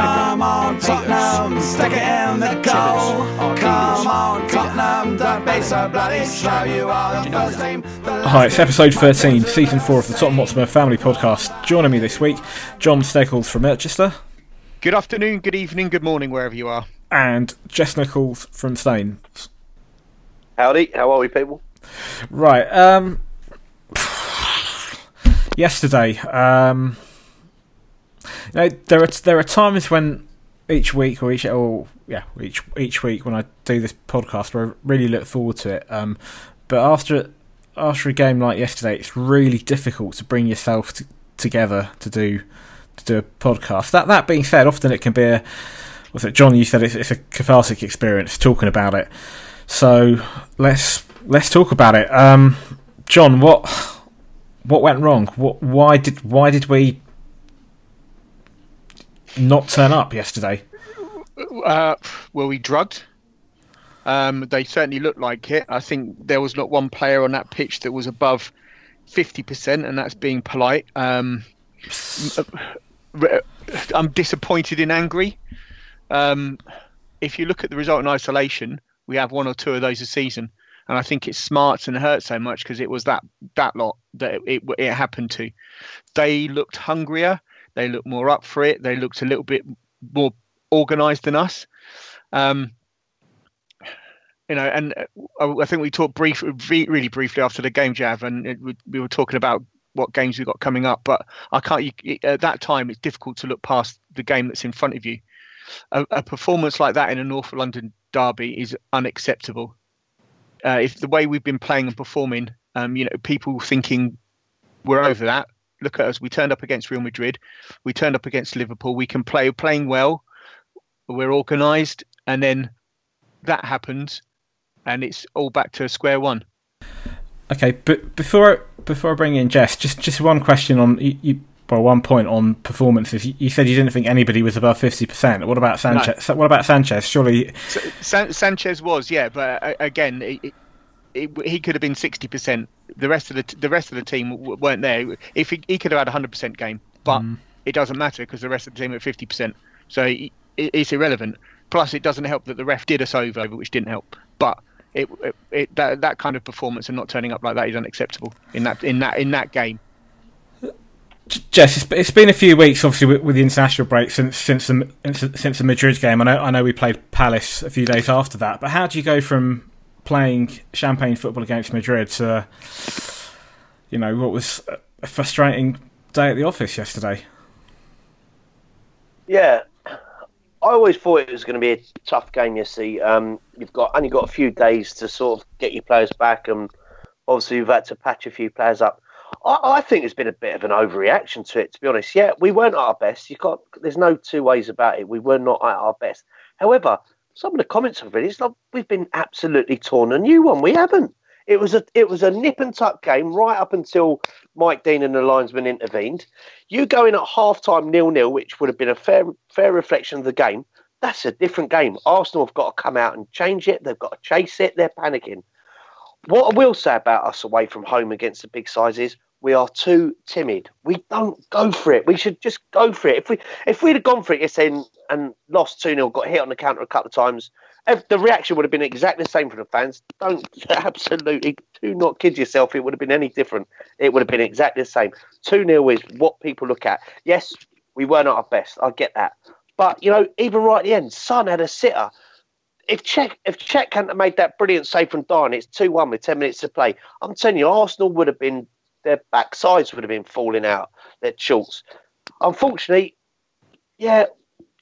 Come on, Tottenham, stick it in the goal. Come on, Tottenham, don't be so bloody slow. You are the first team. Hi, it's episode 13, season 4 of the Tottenham Hotspur Family Podcast. Joining me this week, John Steggles from Manchester Good afternoon, good evening, good morning, wherever you are. and Jess Nichols from Staines. Howdy, how are we, people? Right, um. Yesterday, um. You know, there are there are times when each week or each or yeah each each week when I do this podcast where I really look forward to it. Um, but after after a game like yesterday, it's really difficult to bring yourself t- together to do to do a podcast. That that being said, often it can be a was it John? You said it's, it's a cathartic experience talking about it. So let's let's talk about it. Um, John, what what went wrong? What why did why did we not turn up yesterday? Uh, were we drugged? Um, they certainly looked like it. I think there was not one player on that pitch that was above 50%, and that's being polite. Um, I'm disappointed and angry. Um, if you look at the result in isolation, we have one or two of those a season, and I think it smarts and hurts so much because it was that that lot that it, it, it happened to. They looked hungrier. They looked more up for it. They looked a little bit more organised than us. Um, you know, and uh, I think we talked brief, really briefly after the game, Jav, and it, we, we were talking about what games we got coming up. But I can't. You, at that time, it's difficult to look past the game that's in front of you. A, a performance like that in a North London derby is unacceptable. Uh, if the way we've been playing and performing, um, you know, people thinking we're over that. Look at us. We turned up against Real Madrid. We turned up against Liverpool. We can play playing well. We're organised, and then that happens, and it's all back to square one. Okay, but before before I bring in Jess, just just one question on you. you well, one point on performances. You, you said you didn't think anybody was above fifty percent. What about Sanchez? What about Sanchez? Surely San- Sanchez was, yeah, but uh, again, it, it, he could have been sixty percent. The rest of the the rest of the team weren't there. If he, he could have had a hundred percent game, but Mm. it doesn't matter because the rest of the team are fifty percent. So it, it's irrelevant. Plus, it doesn't help that the ref did us over, which didn't help. But it, it, it that that kind of performance and not turning up like that is unacceptable in that in that in that game. Jess, it's, it's been a few weeks, obviously, with, with the international break since since the since the Madrid game. I know I know we played Palace a few days after that, but how do you go from playing champagne football against Madrid to, you know, what was a frustrating day at the office yesterday? Yeah, I always thought it was going to be a tough game. You see, um, you've got only got a few days to sort of get your players back, and obviously you've had to patch a few players up. I, I think there's been a bit of an overreaction to it, to be honest. Yeah, we weren't at our best. You got there's no two ways about it. We were not at our best. However, some of the comments I've read, it's like we've been absolutely torn a new one. We haven't. It was a it was a nip and tuck game right up until Mike Dean and the linesman intervened. You go in at half time nil nil, which would have been a fair fair reflection of the game. That's a different game. Arsenal have got to come out and change it. They've got to chase it. They're panicking. What I will say about us away from home against the big sides is we are too timid. We don't go for it. We should just go for it. If we if we'd have gone for it yesterday and lost 2 0, got hit on the counter a couple of times, the reaction would have been exactly the same for the fans. Don't absolutely do not kid yourself. It would have been any different. It would have been exactly the same. 2 0 is what people look at. Yes, we weren't our best. I get that. But, you know, even right at the end, Son had a sitter. If Cech if Cech hadn't made that brilliant save from Darn, it's 2 1 with 10 minutes to play. I'm telling you, Arsenal would have been, their backsides would have been falling out, their shorts. Unfortunately, yeah,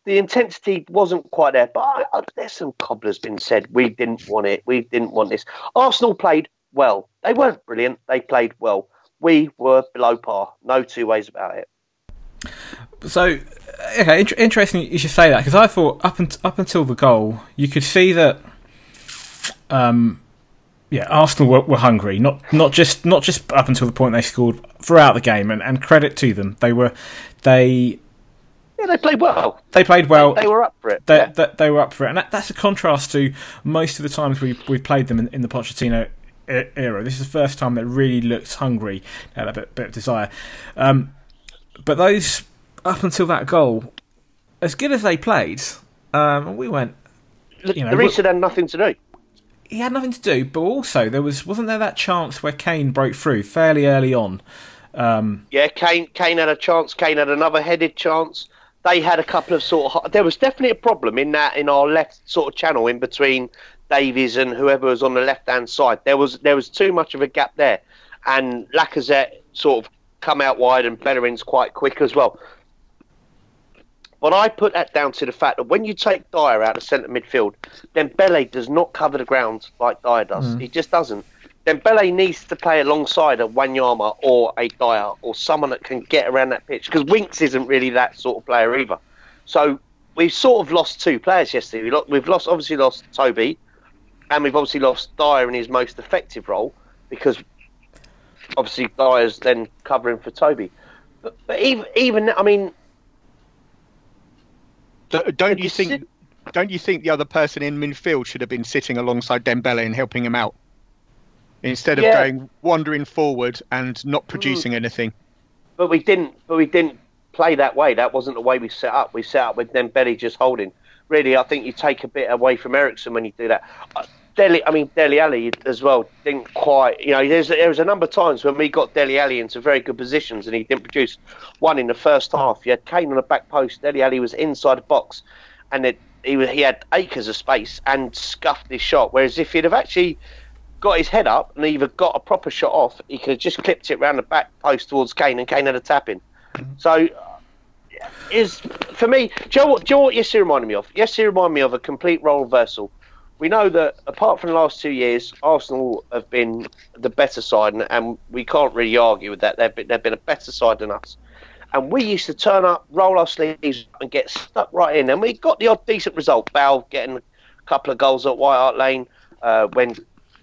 the intensity wasn't quite there. But I, I, there's some cobblers been said. We didn't want it. We didn't want this. Arsenal played well. They weren't brilliant. They played well. We were below par. No two ways about it. So, okay, int- interesting you should say that because I thought up, un- up until the goal, you could see that um, yeah, Arsenal were, were, hungry. Not not just not just up until the point they scored throughout the game, and, and credit to them, they were they. Yeah, they played well. They played well. They, they were up for it. They, yeah. they, they, were up for it, and that, that's a contrast to most of the times we've we've played them in, in the Pochettino era. This is the first time they really looked hungry, had a bit, bit of desire. Um, but those up until that goal, as good as they played, um, we went. You know, had nothing to do he had nothing to do, but also there was wasn't there that chance where Kane broke through fairly early on. Um, yeah, Kane Kane had a chance. Kane had another headed chance. They had a couple of sort of. There was definitely a problem in that in our left sort of channel in between Davies and whoever was on the left hand side. There was there was too much of a gap there, and Lacazette sort of come out wide and Bellerin's quite quick as well. But I put that down to the fact that when you take Dier out of centre midfield, then Dembele does not cover the ground like Dier does. Mm. He just doesn't. Then Dembele needs to play alongside a Wanyama or a Dier or someone that can get around that pitch because Winks isn't really that sort of player either. So we've sort of lost two players yesterday. We've lost, obviously lost Toby, and we've obviously lost Dier in his most effective role because obviously Dier's then covering for Toby. But, but even even I mean don't you think? Don't you think the other person in midfield should have been sitting alongside Dembele and helping him out instead of yeah. going wandering forward and not mm. producing mm. anything? But we didn't. But we didn't play that way. That wasn't the way we set up. We set up with Dembele just holding. Really, I think you take a bit away from Eriksen when you do that. Uh, Dele, I mean Dele Alli as well didn't quite. You know, there's there was a number of times when we got Dele Alli into very good positions and he didn't produce. One in the first half, you had Kane on the back post. Dele Alli was inside the box, and it, he was, he had acres of space and scuffed his shot. Whereas if he'd have actually got his head up and either got a proper shot off, he could have just clipped it round the back post towards Kane, and Kane had a tap in. Mm-hmm. So is for me. Do you, know what, do you know what Yes, he reminded me of? Yes, he reminded me of a complete role reversal we know that apart from the last two years, Arsenal have been the better side, and, and we can't really argue with that. They've been, they've been a better side than us. And we used to turn up, roll our sleeves, and get stuck right in. And we got the odd decent result. Bale getting a couple of goals at White Hart Lane uh, when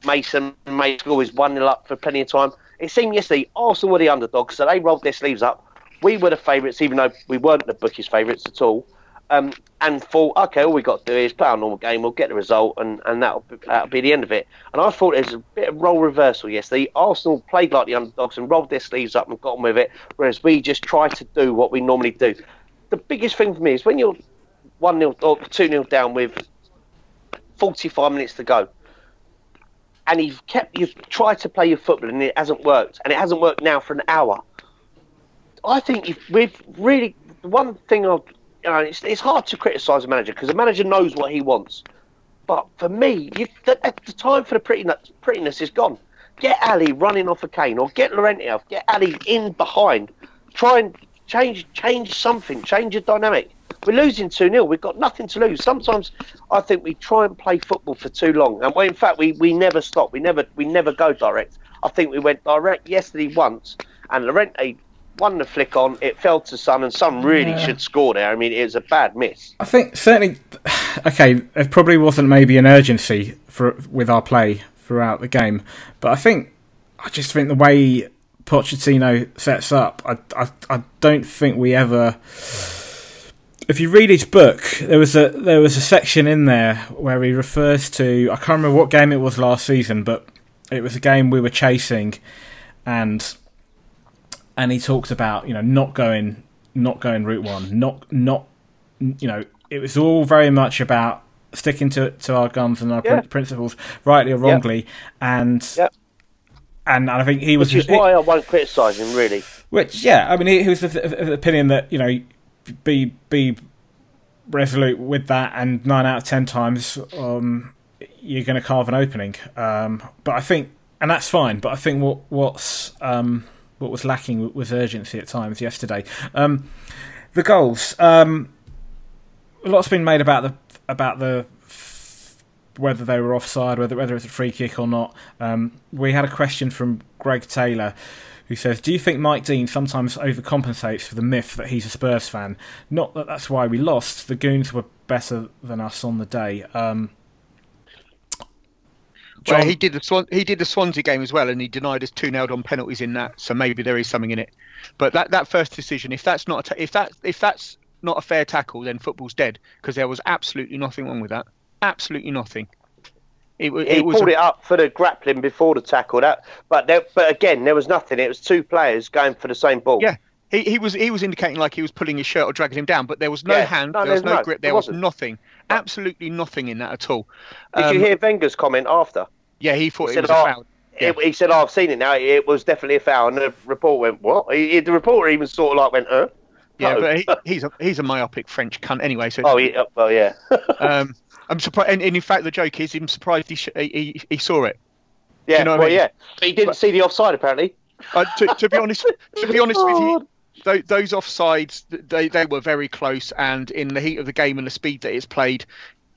Mason made was 1 0 up for plenty of time. It seemed yesterday Arsenal were the underdogs, so they rolled their sleeves up. We were the favourites, even though we weren't the bookies' favourites at all um, and thought, okay, all we got to do is play our normal game, we'll get the result, and, and that'll, be, that'll be the end of it. And I thought it was a bit of role reversal yesterday. Arsenal played like the underdogs and rolled their sleeves up and got on with it, whereas we just tried to do what we normally do. The biggest thing for me is when you're 1 0 or 2 0 down with 45 minutes to go, and you've kept you've tried to play your football and it hasn't worked, and it hasn't worked now for an hour. I think we've really one thing I've you know, it's, it's hard to criticise a manager because the manager knows what he wants. But for me, you, the, the, time for the prettiness, prettiness is gone. Get Alli running off a Kane, or get Llorente off. Get Alli in behind. Try and change change something. Change your dynamic. We're losing 2 0. We've got nothing to lose. Sometimes I think we try and play football for too long. And in fact, we, we never stop. We never we never go direct. I think we went direct yesterday once, and Llorente won the flick on. It fell to Son, and Son really yeah. should score there. I mean, it was a bad miss. I think certainly. Okay, there probably wasn't maybe an urgency for with our play throughout the game, but I think I just think the way Pochettino sets up, I I, I don't think we ever. If you read his book, there was a there was a section in there where he refers to I can't remember what game it was last season, but it was a game we were chasing, and and he talks about you know not going not going route one, not not you know it was all very much about sticking to to our guns and our yeah. principles, rightly or wrongly, and. And I think he was. Which is why I won't criticise him, really. Which, yeah, I mean, he, he was of the opinion that you know, be be resolute with that, and nine out of ten times, um, you're going to carve an opening. Um, but I think, and that's fine. But I think what what's um, what was lacking was urgency at times yesterday. Um, the goals. Um, a lot's been made about the about the whether they were offside, whether whether it's a free kick or not. Um, we had a question from Greg Taylor, who says, "Do you think Mike Dean sometimes overcompensates for the myth that he's a Spurs fan? Not that that's why we lost. The Goons were better than us on the day." Um, Well, he did the Swan, he did the Swansea game as well, and he denied us two nailed on penalties in that. So maybe there is something in it. But that, that first decision, if that's not a ta- if that if that's not a fair tackle, then football's dead because there was absolutely nothing wrong with that. Absolutely nothing. It, wa- He was pulled a- it up for the grappling before the tackle. That, but there, but again, there was nothing. It was two players going for the same ball. Yeah, he, he was he was indicating like he was pulling his shirt or dragging him down, but there was no Yeah, hand, no, there was no no- grip, there there was nothing, absolutely nothing in that at all. Did Um, you hear Wenger's comment after? Yeah, he thought He it said, was a "Oh, foul. Yeah. It- he said, oh, "I've seen it now. It was definitely a foul." And the report went, "What?" He, the reporter even sort of like went, "Huh." Yeah, but he, he's a he's a myopic French cunt anyway. So Oh, he, well, yeah. um, I'm surprised. And, and in fact, the joke is, I'm surprised he sh- he, he, he saw it. yeah, know what I well, mean? yeah. But he didn't see the offside apparently. Uh, to, to be honest, to be honest with Oh, you, tho- those offsides they they were very close, and in the heat of the game and the speed that it's played,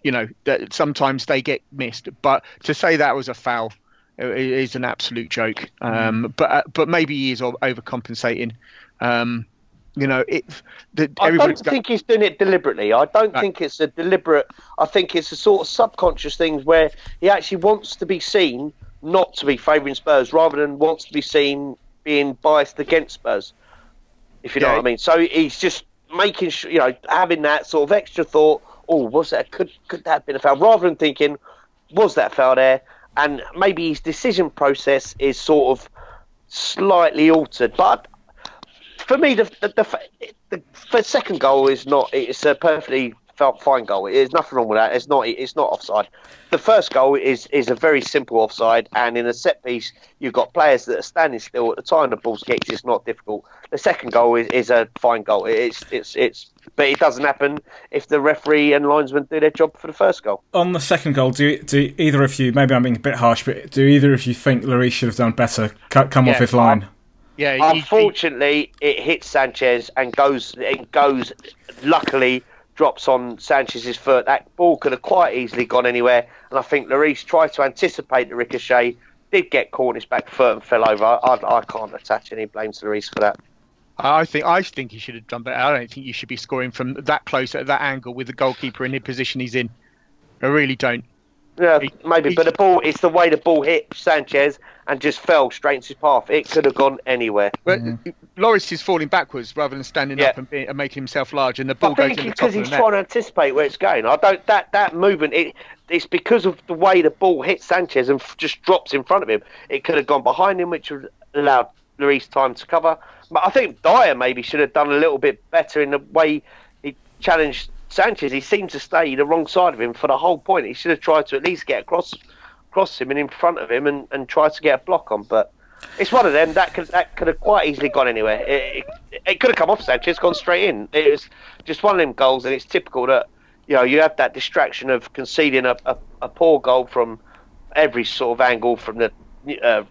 you know, that sometimes they get missed. But to say that was a foul is an absolute joke. Um, but uh, but maybe he is o- overcompensating. Um, you know, it. The, I don't everybody's go- think he's doing it deliberately. I don't Right. think it's a deliberate. I think it's a sort of subconscious thing where he actually wants to be seen not to be favouring Spurs, rather than wants to be seen being biased against Spurs. If you know Yeah. what I mean. So he's just making sure, you know, having that sort of extra thought. Oh, was that could could that have been a foul? Rather than thinking, was that foul there? And maybe his decision process is sort of slightly altered. But for me, the the, the, the, second goal is not. It's a perfectly fine goal. There's nothing wrong with that. It's not. It's not offside. The first goal is is a very simple offside, and in a set piece, you've got players that are standing still at the time the ball's kicked. It's not difficult. The second goal is, is a fine goal. It's it's it's. But it doesn't happen if the referee and linesman do their job for the first goal. on the second goal, do do either of you? Maybe I'm being a bit harsh, but do either of you think Lloris should have done better? Cut, come off his line. yeah, he- he- Unfortunately, it hits Sanchez and goes. It goes. Luckily, drops on Sanchez's foot. That ball could have quite easily gone anywhere. And I think Lloris tried to anticipate the ricochet. Did get caught on his back foot and fell over. I, I can't attach any blame to Lloris for that. I think I think he should have done better. I don't think you should be scoring from that close at that angle with the goalkeeper in the position he's in. I really don't. Yeah, He- maybe, he- but the ball. It's the way the ball hit Sanchez and just fell straight into his path. It could have gone anywhere. But Lloris is falling backwards rather than standing Yeah. up and, be, and making himself large, and the ball I goes think in the top because of he's the net. trying to anticipate where it's going. I don't that that movement. It it's because of the way the ball hits Sanchez and f- just drops in front of him. It could have gone behind him, which would allowed Lloris time to cover. But I think Dier maybe should have done a little bit better in the way he challenged Sanchez. He seemed to stay the wrong side of him for the whole point. He should have tried to at least get across across him and in front of him and, and try to get a block on. But it's one of them that could that could have quite easily gone anywhere. It, it, it could have come off Sanchez, gone straight in. It was just one of them goals, and it's typical that you know you have that distraction of conceding a, a, a poor goal from every sort of angle, from the uh,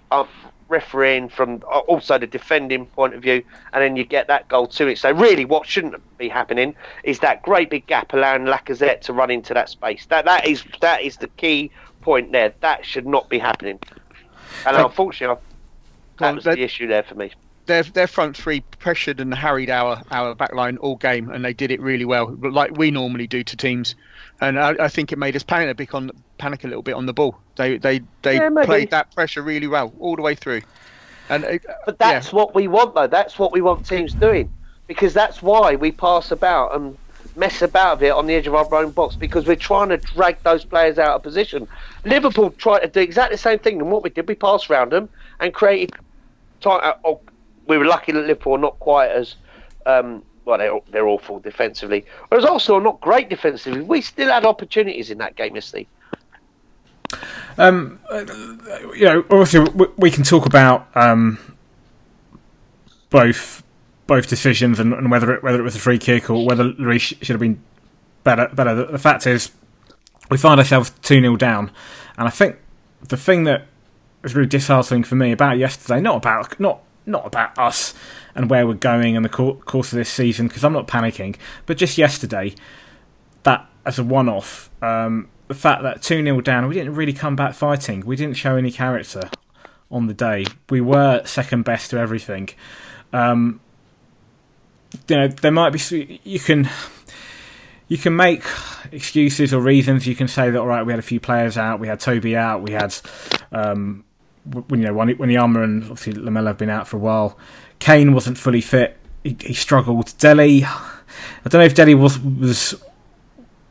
refereeing, from also the defending point of view, and then you get that goal to it. So really, what shouldn't be happening is that great big gap allowing Lacazette to run into that space. That that is that is the key point there. That should not be happening. And unfortunately, that was the issue there for me. their their front three pressured and harried our our back line all game, and they did it really well, like we normally do to teams. And I, I think it made us panic a bit on panic a little bit on the ball. They they they Yeah, played that pressure really well all the way through. And it, But that's what we want, though. That's what we want teams doing, because that's why we pass about and mess about with it on the edge of our own box because we're trying to drag those players out of position. Liverpool tried to do exactly the same thing, and what we did, we passed around them and created. Time, uh, oh, we were lucky that Liverpool are not quite as. Um, well, they're, they're awful defensively. Whereas also not great defensively. We still had opportunities in that game yesterday. Um, you know, obviously we, can talk about um, both both decisions and, and whether it, whether it was a free kick or whether Lloris should have been better. Better. The, fact is, we find ourselves two 0 down, and I think the thing that was really disheartening for me about yesterday, not about not not about us and where we're going in the course of this season, because I'm not panicking, but just yesterday, that as a one-off, um, the fact that two 0 down, we didn't really come back fighting. We didn't show any character on the day. We were second best to everything. Um, you know, there might be you can you can make excuses or reasons. You can say that all right, we had a few players out, we had Toby out, we had um, when you know when Wanyama and obviously Lamela have been out for a while. Kane wasn't fully fit. He, he struggled. Dele, I don't know if Dele was was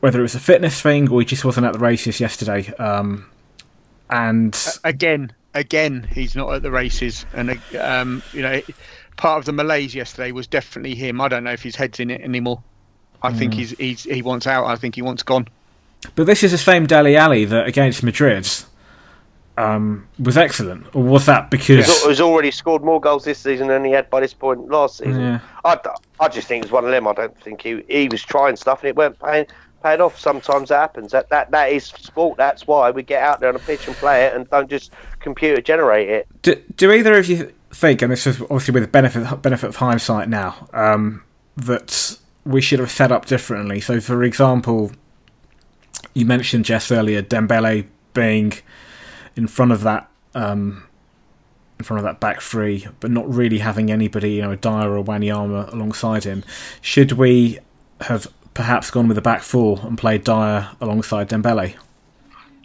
whether it was a fitness thing or he just wasn't at the races yesterday. Um, and again, again, he's not at the races, and um, you know, part of the malaise yesterday was definitely him. I don't know if his head's in it anymore. I mm. think he's, he's he wants out. I think he wants gone. But this is the same Dele Alli that against Madrid um, was excellent, or was that because he's already scored more goals this season than he had by this point last season? Yeah. I, I just think it's one of them. I don't think he he was trying stuff and it weren't paying paying off. Sometimes that happens. That that that is sport. That's why we get out there on a pitch and play it, and don't just computer generate it. Do, do either of you think, and this is obviously with the benefit benefit of hindsight now, um, that we should have set up differently? So, for example, you mentioned Jess earlier, Dembele being in front of that um, in front of that back three, but not really having anybody, you know, Dier or Wanyama alongside him. Should we have perhaps gone with the back four and played Dier alongside Dembele?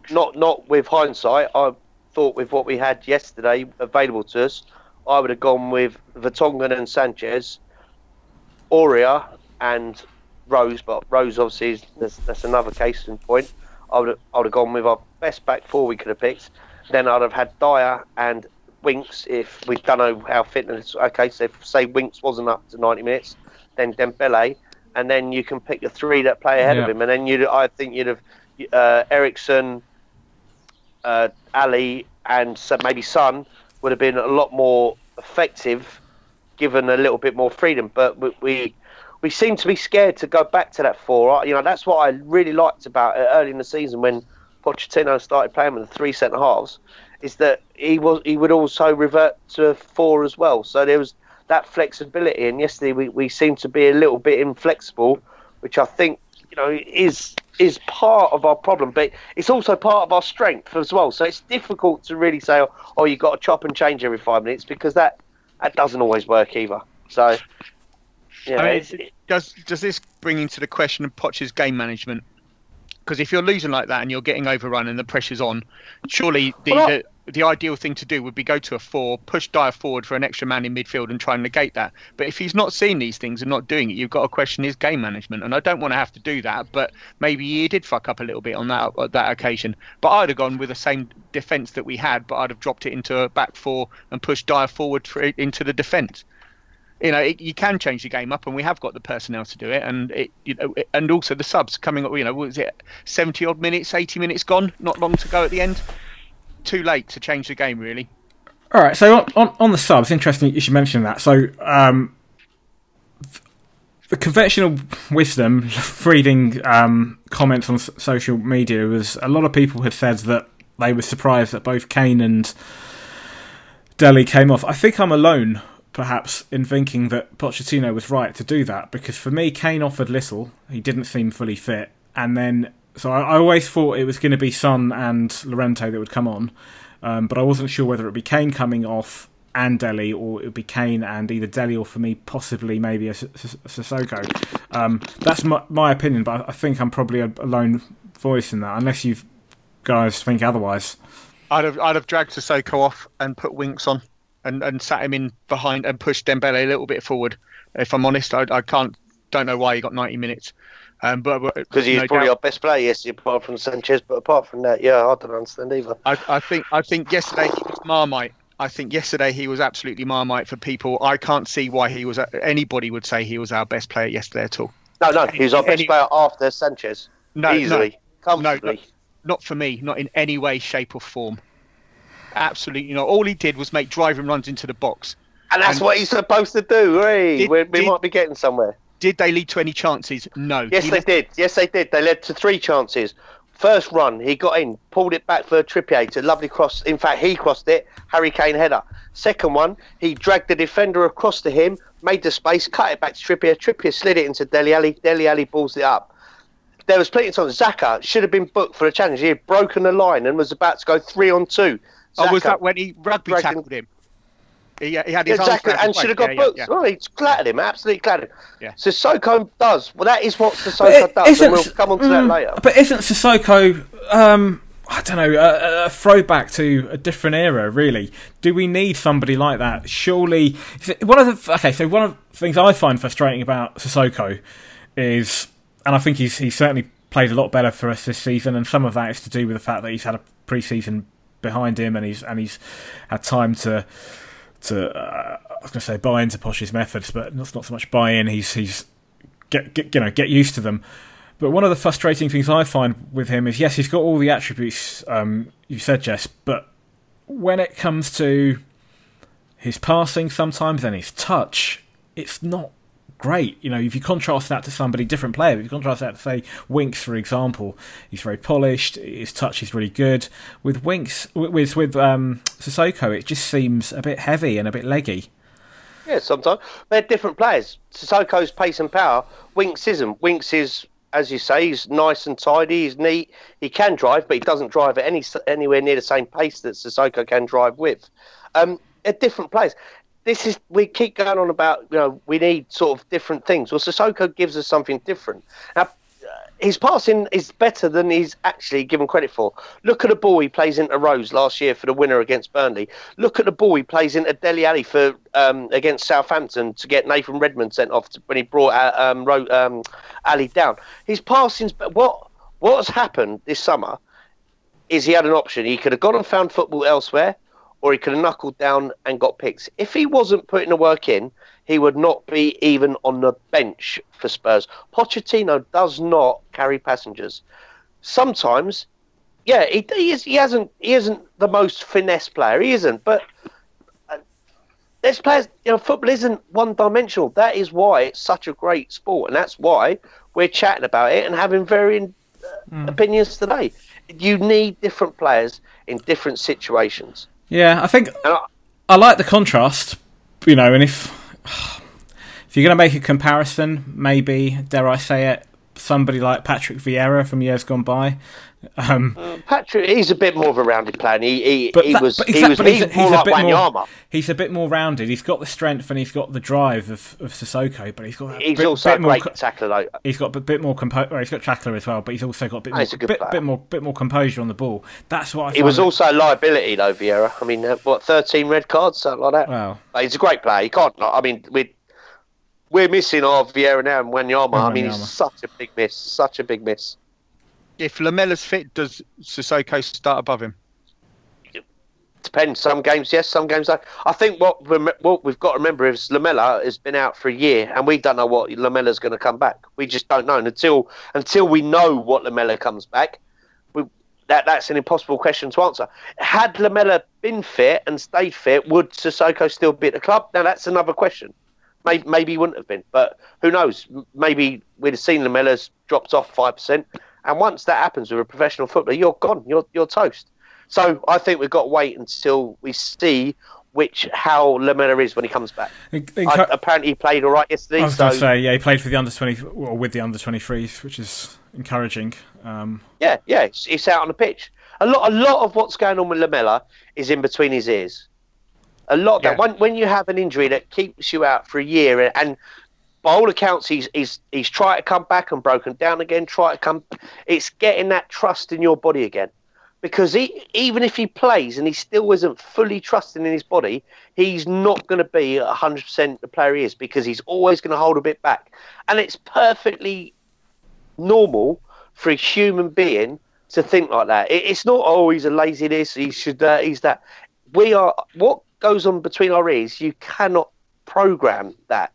Not, not with hindsight. I thought with what we had yesterday available to us, I would have gone with Vertonghen and Sanchez, Aurier and Rose. But Rose obviously is that's, that's another case in point. I would have, I would have gone with our best back four we could have picked. Then I'd have had Dier and Winks if we don't know how fitness. Okay, so say Winks wasn't up to 90 minutes, then Dembele, and then you can pick the three that play ahead yeah. of him, and then you I think you'd have uh, Eriksen, uh, Alli, and maybe Son would have been a lot more effective, given a little bit more freedom. But we, we we seem to be scared to go back to that four. You know, that's what I really liked about it early in the season when Pochettino started playing with the three centre halves, is that he was he would also revert to four as well. So there was that flexibility. And yesterday we, we seemed to be a little bit inflexible, which I think you know is is part of our problem, but it's also part of our strength as well. So it's difficult to really say, oh, you've got to chop and change every five minutes because that that doesn't always work either. So. Yeah, I mean, does does this bring into the question of Poch's game management? Because if you're losing like that and you're getting overrun and the pressure's on, surely the, well, the, the ideal thing to do would be go to a four, push Dier forward for an extra man in midfield and try and negate that. But if he's not seeing these things and not doing it, you've got to question his game management. And I don't want to have to do that, but maybe he did fuck up a little bit on that uh, that occasion. But I'd have gone with the same defence that we had, but I'd have dropped it into a back four and pushed Dier forward for, into the defence you know, it, you can change the game up, and we have got the personnel to do it. And it, you know, it, and also the subs coming up. You know, was it seventy odd minutes, eighty minutes gone? Not long to go at the end. Too late to change the game, really. All right. So on on, on the subs, interesting you should mention that. So um, the conventional wisdom, reading um, comments on social media, was a lot of people had said that they were surprised that both Kane and Dele came off. I think I'm alone perhaps in thinking that Pochettino was right to do that because for me, Kane offered little. He didn't seem fully fit, and then so I, I always thought it was going to be Son and Llorente that would come on, um, but I wasn't sure whether it would be Kane coming off and Dele, or it would be Kane and either Dele or for me possibly maybe a, Sissoko. Um, that's my, my opinion, but I think I'm probably a, a lone voice in that, unless you guys think otherwise. I'd have I'd have dragged Sissoko off and put Winks on and, and sat him in behind and pushed Dembele a little bit forward. If I'm honest, I, I can't don't know why he got 90 minutes. Um, but because he's no probably doubt, our best player yesterday, apart from Sanchez. But apart from that, yeah, I don't understand either. I, I think I think yesterday he was Marmite. I think yesterday he was absolutely Marmite for people. I can't see why he was. anybody would say he was our best player yesterday at all. No, no, he was our best Any, player after Sanchez. No, easily, no, comfortably. No, not for me. Not in any way, shape, or form. Absolutely, you know, all he did was make driving runs into the box. And that's and what he's supposed to do, right? Did, we, we did, might be getting somewhere. Did they lead to any chances? No. Yes, he they did. Yes, they did. They led to three chances. First run, he got in, pulled it back for Trippier. It's a lovely cross. In fact, he crossed it. Harry Kane header. Second one, he dragged the defender across to him, made the space, cut it back to Trippier. Trippier slid it into Dele Alli. Dele Alli balls it up. There was plenty of time. Xhaka should have been booked for a challenge. He had broken the line and was about to go three on two. Xhaka, oh, was that when he rugby tackled him? He, he had his exactly, and should have got yeah, booked. Yeah, Oh, he's clattered him, absolutely clattered him. Yeah. Sissoko does. Well, that is what But Sissoko it does, and we'll come on to that mm, later. But isn't Sissoko, um, I don't know, a, a throwback to a different era? Really, do we need somebody like that? Surely, one of the okay. So one of the things I find frustrating about Sissoko is, and I think he's he's certainly played a lot better for us this season, and some of that is to do with the fact that he's had a pre-season behind him, and he's and he's had time to to uh, I was going to say buy into Poch's methods, but that's not so much buy in. He's he's get, get you know get used to them. But one of the frustrating things I find with him is yes, he's got all the attributes um, you said, Jess, but when it comes to his passing sometimes and his touch, it's not great. You know, if you contrast that to somebody different player, if you contrast that to say Winks, for example, he's very polished, his touch is really good. With Winks, with with um, Sissoko, it just seems a bit heavy and a bit leggy. Yeah, sometimes they're different players. Sissoko's pace and power. Winks isn't. Winks is, as you say, he's nice and tidy. He's neat. He can drive, but he doesn't drive at any anywhere near the same pace that Sissoko can drive with. Um, they're different players. This is we keep going on about you know we need sort of different things. Well, Sissoko gives us something different. Now, his passing is better than he's actually given credit for. Look at the ball he plays into Rose last year for the winner against Burnley. Look at the ball he plays into Dele Alli for um, against Southampton to get Nathan Redmond sent off to, when he brought uh, um, um, Alli down. His passing's what what has happened this summer is he had an option. He could have gone and found football elsewhere, or he could have knuckled down and got picks. If he wasn't putting the work in, he would not be even on the bench for Spurs. Pochettino does not carry passengers. Sometimes, yeah, he, he, is, he hasn't he isn't the most finesse player. He isn't, but uh, there's players. You know, football isn't one dimensional. That is why it's such a great sport, and that's why we're chatting about it and having varying uh, opinions today. You need different players in different situations. Yeah, I think I, I like the contrast, you know, and if if you're going to make a comparison, maybe dare I say it, somebody like Patrick Vieira from years gone by. Um, Patrick, he's a bit more of a rounded player. He he, but he that- was but he exact- was but he's, more like Wanyama. he's a bit more rounded. He's got the strength and he's got the drive of, of Sissoko, but he's got that He's bit, also bit a great co- tackler though. He's got a bit more compo- well, He's got Chackler as well, but he's also got a bit Oh, more, a bit, bit more, bit more composure on the ball. That's what I. He was it- also a liability though, Vieira. I mean, uh, what thirteen red cards, something like that. Well, But he's a great player. He can't. I mean, we we're missing our Vieira now and Wanyama. I mean, he's such a big miss. Such a big miss. If Lamela's fit, does Sissoko start above him? Depends. Some games, yes. Some games, no. I think what what we've got to remember is Lamela has been out for a year, and we don't know what Lamela's going to come back. We just don't know and until until we know what Lamela comes back. We, that that's an impossible question to answer. Had Lamela been fit and stayed fit, would Sissoko still be at the club? Now that's another question. Maybe, maybe he wouldn't have been, but who knows? Maybe we'd have seen Lamela's dropped off five percent, and once that happens with a professional footballer, you're gone. You're you're toast. So I think we've got to wait until we see which how Lamela is when he comes back. in- in I, apparently, he played all right yesterday. I was So going to say, yeah, he played for the under twenty, or with the under twenty threes, which is encouraging. Um, yeah, yeah, it's, it's out on the pitch. A lot, a lot of what's going on with Lamela is in between his ears. A lot of that. Yeah. When, when you have an injury that keeps you out for a year, and by all accounts, he's, he's he's tried to come back and broken down again. Try to come. It's getting that trust in your body again, because he, even if he plays and he still isn't fully trusting in his body, he's not going to be hundred percent the player he is because he's always going to hold a bit back, and it's perfectly normal for a human being to think like that. It, it's not oh a lazy this he should uh, he's that. We are what goes on between our ears. You cannot program that.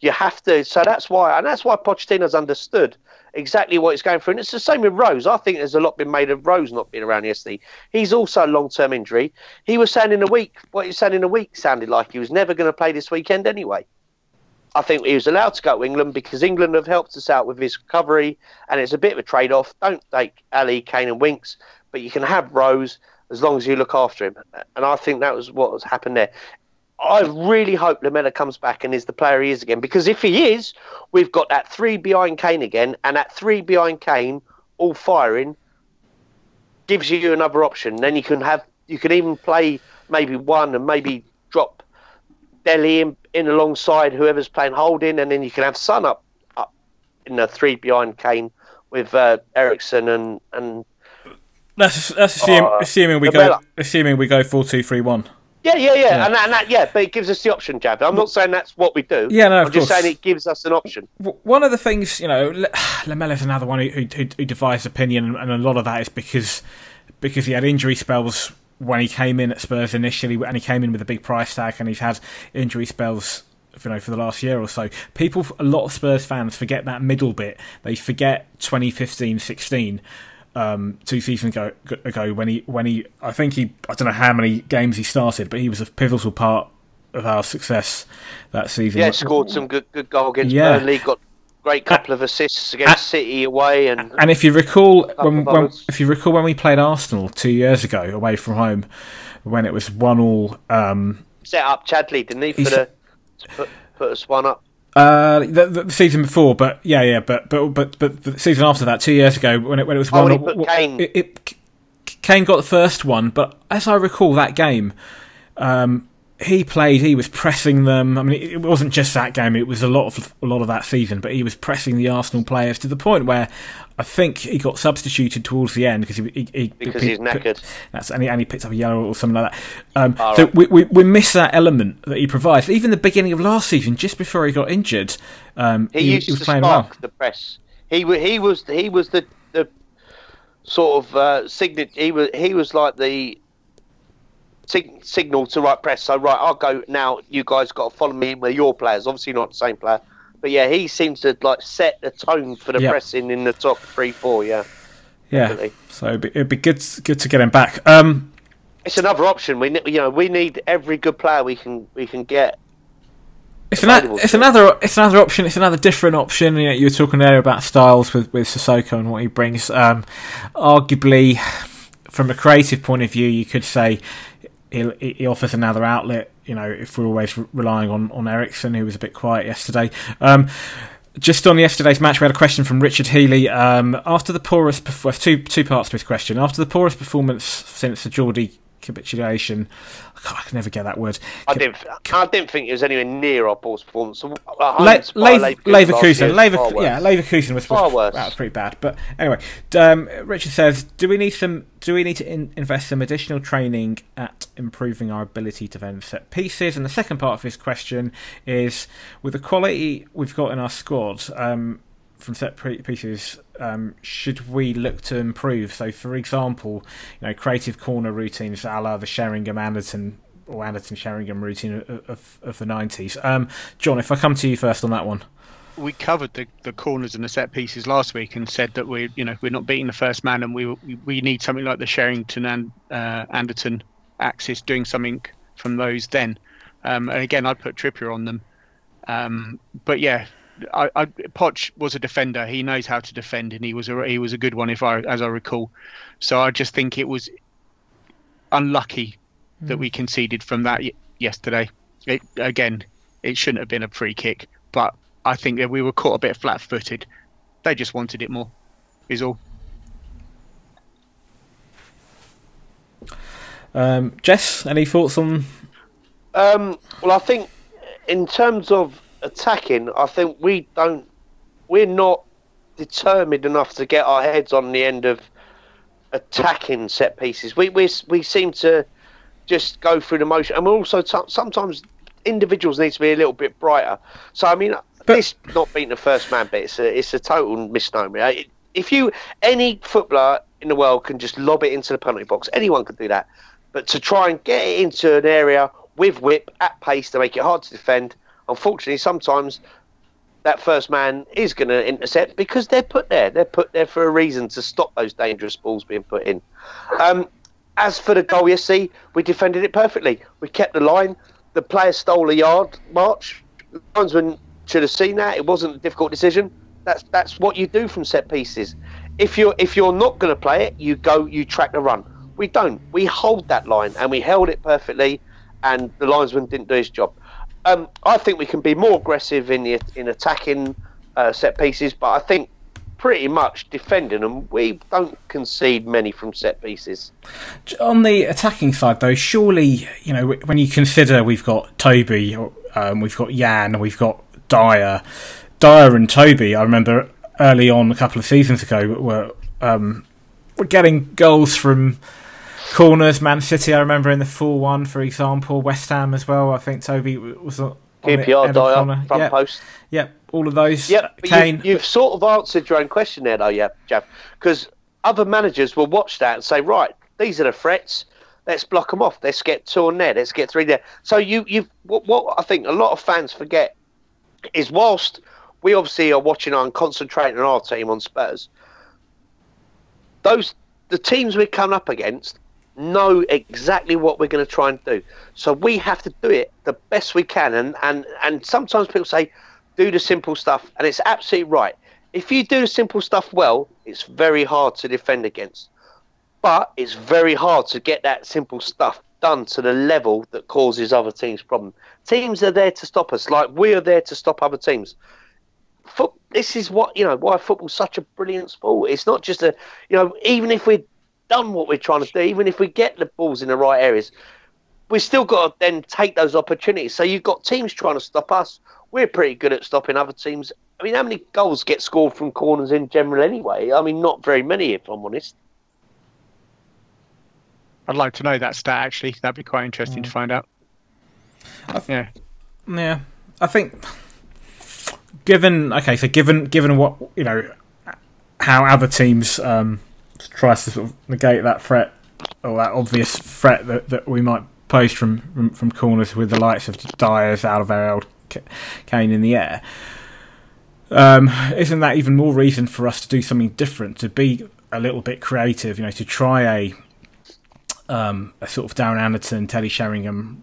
You have to. So that's why, and that's why Pochettino's understood exactly what he's going through. And it's the same with Rose. I think there's a lot been made of Rose not being around yesterday. He's also a long-term injury. He was saying in a week what he was saying in a week sounded like he was never going to play this weekend anyway. I think he was allowed to go to England because England have helped us out with his recovery, and it's a bit of a trade-off. Don't take Alli, Kane, and Winks, but you can have Rose as long as you look after him. And I think that was what has happened there. I really hope Lamela comes back and is the player he is again, because if he is, we've got that three behind Kane again, and that three behind Kane all firing gives you another option. Then you can have you can even play maybe one and maybe drop Dele in, in alongside whoever's playing holding, and then you can have Son up up in the three behind Kane with uh, Eriksen and and That's that's assuming, Uh, assuming we Lamela. go assuming we go four two three one. Yeah, yeah, yeah, Yeah. and that, and that yeah, but it gives us the option, Jav. I'm not saying that's what we do. Yeah, no, of I'm just course. saying it gives us an option. One of the things, you know, Lamela's another one who, who, who divides opinion, and a lot of that is because because he had injury spells when he came in at Spurs initially, and he came in with a big price tag, and he's had injury spells. You know, for the last year or so, people, a lot of Spurs fans forget that middle bit. They forget 2015-16, um, two seasons ago, ago when he when he I think he I don't know how many games he started, but he was a pivotal part of our success that season. Yeah, scored some good good goal against Yeah. Burnley. Got great couple of assists against City away, and And if you recall, when, when if you recall when we played Arsenal two years ago away from home, when it was one all, um, set up Chadli, didn't he, for the put put us one up. Uh, the, the season before, but yeah, yeah, but but but but the season after that, two years ago, when it when it was Oh, one, put Kane. It, it, Kane got the first one, but as I recall that game, um, he played. He was pressing them. I mean, it, wasn't just that game; it was a lot of a lot of that season. But he was pressing the Arsenal players to the point where I think he got substituted towards the end because he, he, he Because he- he's knackered. That's and he, and he picked up a yellow or something like that. Um, All so right. we, we we miss that element that he provides. Even the beginning of last season, just before he got injured, um, He, used he was to playing spark well. the press. He he was he was the, the sort of uh, signet. He was he was like the sig- signal to right press. So right, I'll go now. You guys got to follow me in with your players. Obviously not the same player, but yeah, he seems to like set the tone for the Yeah. pressing in the top three four. Yeah, Yeah, definitely. so it'd be, it'd be good good to get him back. Um, it's another option. We you know we need every good player we can we can get. It's, an, it's another it's another option. It's another different option. You, know, you were talking earlier about Styles with with Sissoko and what he brings. Um, arguably, from a creative point of view, you could say he, offers another outlet. You know, if we're always relying on on Eriksen, who was a bit quiet yesterday. Um, just on yesterday's match, we had a question from Richard Healy. Um, after the poorest, two two parts to his question. After the poorest performance since the Geordie capitulation, I, can never get that word. I didn't. I didn't think it was anywhere near our Paul's performance. Le- Lever- Leverkusen last Leverkusen, year is Lever- yeah, Leverkusen was, Far worse. that was pretty bad. But anyway, um, Richard says, do we need some? Do we need to in- invest some additional training at improving our ability to then set pieces? And the second part of his question is, with the quality we've got in our squad. Um, from set pieces, um, should we look to improve? So, for example, you know, creative corner routines, a la the Sheringham Anderton or Anderton Sheringham routine of, of, the nineties. Um, John, if I come to you first on that one. we covered the, the corners and the set pieces last week and said that we you know we're not beating the first man and we we, we need something like the Sheringham and uh, Anderton axis doing something from those then um, and again I'd put Trippier on them um, but yeah I, I Poch was a defender he knows how to defend and he was a he was a good one if I as I recall so I just think it was unlucky that we conceded from that y- yesterday it, again it shouldn't have been a free kick but I think that we were caught a bit flat-footed. They just wanted it more. Is all. Um, Jess, any thoughts on? Um, well, I think in terms of attacking, I think we don't. We're not determined enough to get our heads on the end of attacking set pieces. We we we seem to just go through the motion, and we're also t- sometimes individuals need to be a little bit brighter. So I mean, this not being the first man bit, it's a it's a total misnomer. If you any footballer in the world can just lob it into the penalty box, anyone can do that. But to try and get it into an area with whip at pace to make it hard to defend, unfortunately, sometimes that first man is going to intercept because they're put there. They're put there for a reason to stop those dangerous balls being put in. Um, as for the goal you see, we defended it perfectly. We kept the line. The player stole a yard march. The linesman should have seen that. It wasn't a difficult decision. That's that's what you do from set pieces. If you're if you're not going to play it, you go you track the run. We don't. We hold that line and we held it perfectly, and the linesman didn't do his job. Um, I think we can be more aggressive in the in attacking uh, set pieces, but I think pretty much defending, and we don't concede many from set pieces. On the attacking side, though, surely you know when you consider we've got Toby, um, we've got Jan, we've got Dyer, Dier and Toby. I remember early on a couple of seasons ago were um, were getting goals from corners. Man City, I remember in the four one, for example. West Ham as well. I think Toby was. On QPR Dier front yep. post. Yep, all of those. Yep, Kane. You, have sort of answered your own question there, though, yeah, Jeff. Because other managers will watch that and say, right, these are the threats. Let's block them off. Let's get two on there. Let's get three there. So you, you, what, what I think a lot of fans forget is whilst we obviously are watching and concentrating on our team on Spurs, those the teams we're coming up against know exactly what we're going to try and do. So we have to do it the best we can. And, and, and sometimes people say, do the simple stuff. And it's absolutely right. If you do the simple stuff well, it's very hard to defend against. But it's very hard to get that simple stuff done to the level that causes other teams problem. Teams are there to stop us, like we are there to stop other teams. Foot, this is what you know why football's such a brilliant sport. It's not just a you know even if we're done what we're trying to do, even if we get the balls in the right areas, we've still got to then take those opportunities. So you've got teams trying to stop us. We're pretty good at stopping other teams. I mean, how many goals get scored from corners in general anyway? I mean, not very many, if I'm honest. I'd like to know that stat actually. That'd be quite interesting mm. to find out. Th- yeah, yeah. I think given okay, so given given what you know, how other teams um, tries to sort of negate that threat or that obvious threat that, that we might pose from, from, from corners with the likes of Diers, Alderweireld, Kane in the air. Um, isn't that even more reason for us to do something different, to be a little bit creative, you know, to try a um, a sort of Darren Anderton, Teddy Sheringham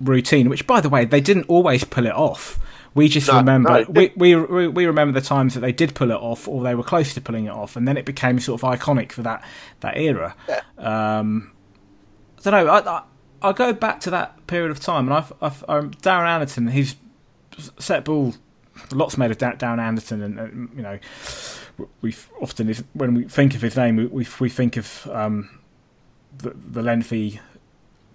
routine, which, by the way, they didn't always pull it off. We just no, remember no, we, we we remember the times that they did pull it off, or they were close to pulling it off, and then it became sort of iconic for that that era. Yeah. Um, I don't know. I, I, I go back to that period of time, and I've, I've um, Darren Anderton, he's set ball. Lots made of Darren Anderton, and, and you know, we often when we think of his name, we we, we think of um, the, the lengthy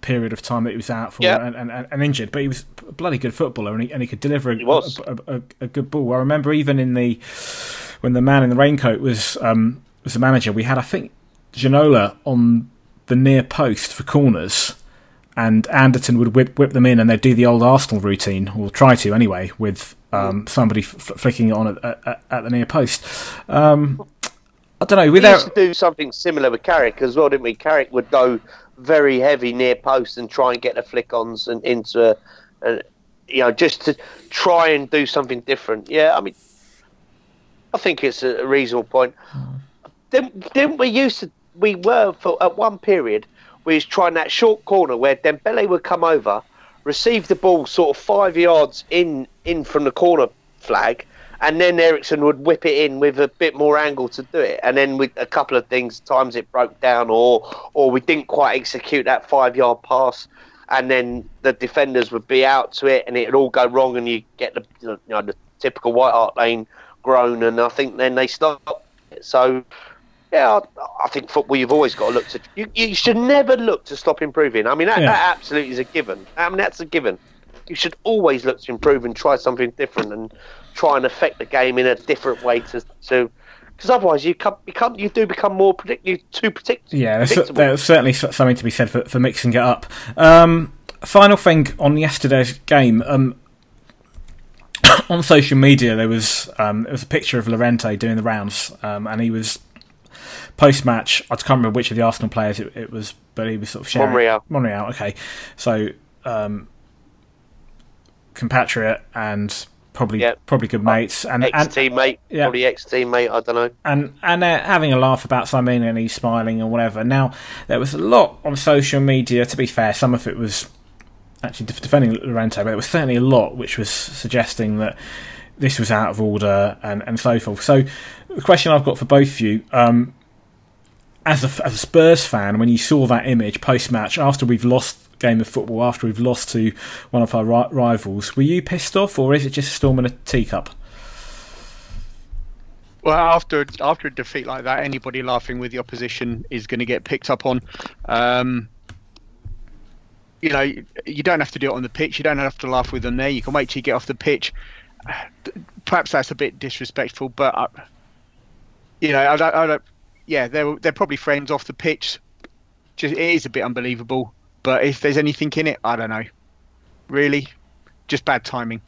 period of time that he was out for and, and, and, injured, but he was a bloody good footballer and he, and he could deliver a, a, a, a, good ball. I remember even in the when the man in the raincoat was um, was the manager, we had I think Ginola on the near post for corners. And Anderton would whip, whip them in, and they'd do the old Arsenal routine, or try to anyway, with um, somebody f- flicking it on at, at, at, the near post. Um, I don't know. Without... We used to do something similar with Carrick as well, didn't we? Carrick would go very heavy near post and try and get the flick ons and into a, a, you know just to try and do something different. Yeah, I mean, I think it's a reasonable point. Didn't, didn't we used to? We were for at one period we was trying that short corner where Dembele would come over, receive the ball sort of five yards in in from the corner flag, and then Eriksen would whip it in with a bit more angle to do it, and then with a couple of things, times it broke down, or or we didn't quite execute that five yard pass, and then the defenders would be out to it, and it'd all go wrong, and you get the you know the typical White Hart Lane groan, and I think then they stop. So. Yeah, I, I think football. You've always got to look to. You, you should never look to stop improving. I mean, that, yeah. that absolutely is a given. I mean, that's a given you should always look to improve and try something different and try and affect the game in a different way to to because otherwise you become you do become more predict you too predict. Yeah, there's, there's, certainly something to be said for, for mixing it up. Um, final thing on yesterday's game. Um, on social media, there was um, there was a picture of Llorente doing the rounds, um, and he was post match. I can't remember which of the Arsenal players it, it was, but he was sort of sharing. Monreal. Monreal. Okay, so um, compatriot and probably yep. probably good mates and ex teammate, yeah. probably ex teammate. I don't know. And and uh, having a laugh about something and he's smiling or whatever. Now there was a lot on social media. To be fair, some of it was actually defending Llorente, but it was certainly a lot which was suggesting that this was out of order and and so forth. So the question I've got for both of you. Um, as a, as a Spurs fan, when you saw that image post match after we've lost game of football after we've lost to one of our rivals. Were you pissed off, or is it just a storm in a teacup? Well, after after a defeat like that, anybody laughing with the opposition is going to get picked up on. Um, you know, you don't have to do it on the pitch. You don't have to laugh with them there. You can wait till you get off the pitch. Perhaps that's a bit disrespectful, but uh, you know, I don't, I don't. Yeah, they're they're probably friends off the pitch. Just it is a bit unbelievable, but if there's anything in it, I don't know. Really, just bad timing.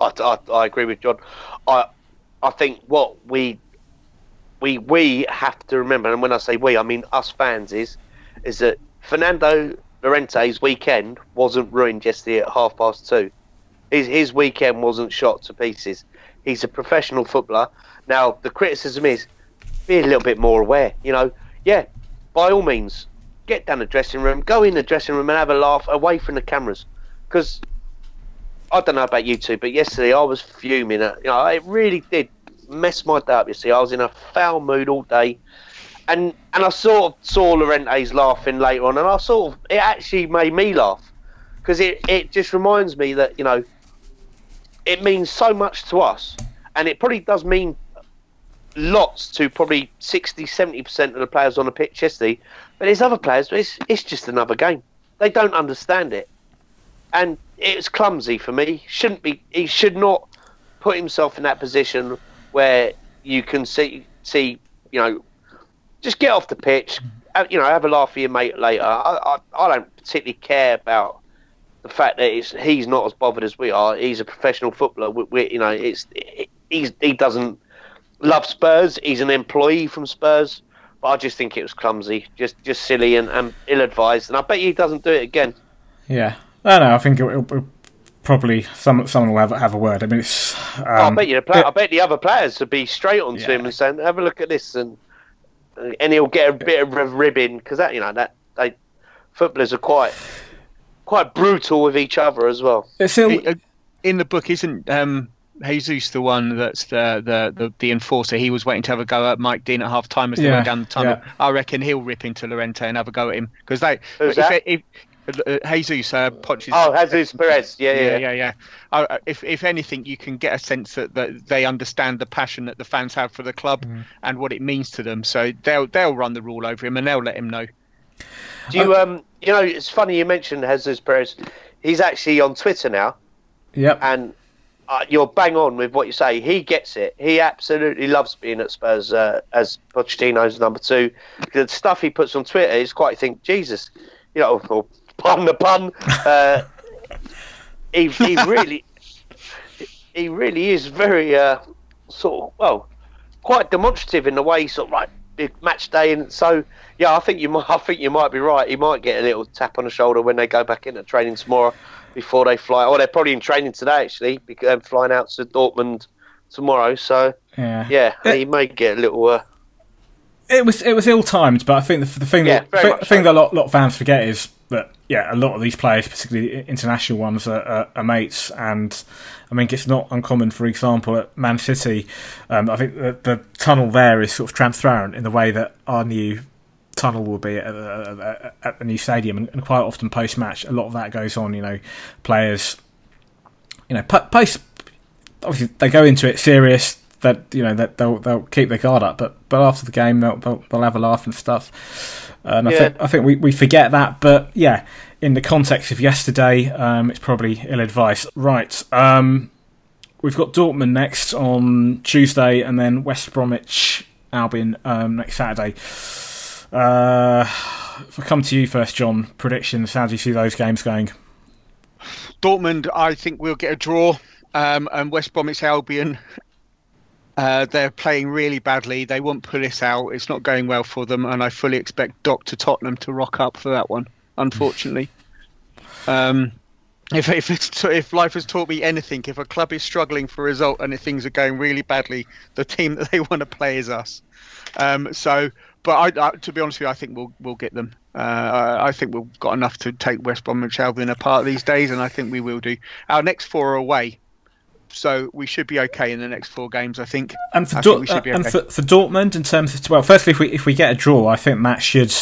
I, I, I agree with John. I I think what we we we have to remember, and when I say we, I mean us fans, is is that Fernando Llorente's weekend wasn't ruined yesterday at half past two. His his weekend wasn't shot to pieces. He's a professional footballer. Now the criticism is be a little bit more aware. You know, yeah, by all means, get down the dressing room, go in the dressing room and have a laugh away from the cameras, because I don't know about you two, but yesterday I was fuming. At, you know, it really did mess my day up You see, I was in a foul mood all day, and and I sort of saw Llorente's laughing later on, and I sort of it actually made me laugh. Because it it just reminds me that you know it means so much to us, and it probably does mean lots to probably 60 70% of the players on the pitch yesterday but there's other players it's, it's just another game they don't understand it and it's clumsy for me. Shouldn't be. He should not put himself in that position where you can see see you know just get off the pitch. Uh, you know, have a laugh with your mate later. I, I, I don't particularly care about the fact that he's not as bothered as we are. He's a professional footballer. We, we, you know, it's he's he doesn't love Spurs. He's an employee from Spurs. But I just think it was clumsy, just just silly and, and ill advised. And I bet he doesn't do it again. Yeah, no, no, I think it, it, it probably some someone will have have a word. I mean, it's. Um, oh, I bet you the play, it, I bet the other players would be straight onto yeah. him and saying, "Have a look at this," and and he'll get a bit of ribbing because that you know that they footballers are quite quite brutal with each other as well. Still... Uh, in the book, isn't um, Jesus the one that's the, the, the the enforcer? He was waiting to have a go at Mike Dean at half time as they yeah, went down the tunnel. Yeah. I reckon he'll rip into Llorente and have a go at him because they. Who's if, that? If, uh, Jesus uh, Poch's, Oh, Jesus Perez. Yeah, yeah, yeah, yeah. yeah. Uh, if if anything, you can get a sense that, that they understand the passion that the fans have for the club mm. and what it means to them. So they'll they'll run the rule over him and they'll let him know. Do you um you know it's funny you mentioned Jesus Perez. He's actually on Twitter now. Yep. And uh, you're bang on with what you say. He gets it. He absolutely loves being at Spurs uh, as Pochettino's number two. The stuff he puts on Twitter is quite. I think Jesus, you know, or pardon the pun. Uh, he, he really, he really is very uh, sort of well, quite demonstrative in the way sort of right big match day, and so yeah, I think you might, I think you might be right. He might get a little tap on the shoulder when they go back into training tomorrow before they fly. Oh, they're probably in training today actually, because they're flying out to Dortmund tomorrow. So yeah, yeah, it, he may get a little. Uh, it was it was ill timed, but I think the, the thing yeah, that the thing so. that a lot, lot of fans forget is that yeah, a lot of these players, particularly international ones, are, are, are, mates. And I mean, it's not uncommon, for example, at Man City. Um, I think the, the, tunnel there is sort of transparent in the way that our new tunnel will be at, at, at the new stadium. And, and quite often post match, a lot of that goes on. You know, players, you know, post. Obviously, they go into it serious. That you know that they'll they'll keep their guard up, but but after the game they'll they'll, they'll have a laugh and stuff. And I think I think we, we forget that, but yeah, in the context of yesterday, um, it's probably ill advice. Right, um, we've got Dortmund next on Tuesday, and then West Bromwich Albion um, next Saturday. Uh, if I come to you first, John, predictions. How do you see those games going? Dortmund, I think we'll get a draw, um, and West Bromwich Albion. Uh, they're playing really badly. They won't pull this out. It's not going well for them, and I fully expect Doctor Tottenham to rock up for that one. Unfortunately, um, if if, if life has taught me anything, if a club is struggling for a result and if things are going really badly, the team that they want to play is us. Um, so, but I, I, to be honest with you, I think we'll we'll get them. Uh, I think we've got enough to take West Bromwich Albion apart these days, and I think we will do. Our next four are away so we should be okay in the next four games, I think. And for, Do- okay. and for, for, Dortmund, in terms of well, firstly, if we if we get a draw, I think that should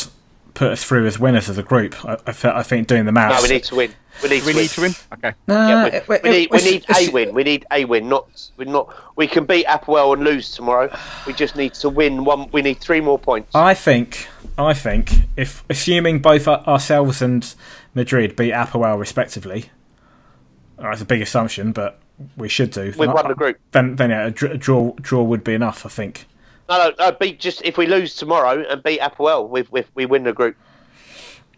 put us through as winners as a group. I, I, I think doing the maths. No, we need to win. We need We to win. need to win. Okay. Nah, Yeah, it- we, it- we need, we need a win. We need a win. Not we're not. We can beat Apoel and lose tomorrow. We just need to win one. We need three more points. I think, I think, if assuming both ourselves and Madrid beat Apoel respectively, uh, that's a big assumption, but we should do. We've won the group. Then, then yeah, a dr- a draw, draw would be enough. I think. No, no, no. Beat just if we lose tomorrow and beat Apoel, we we we win the group.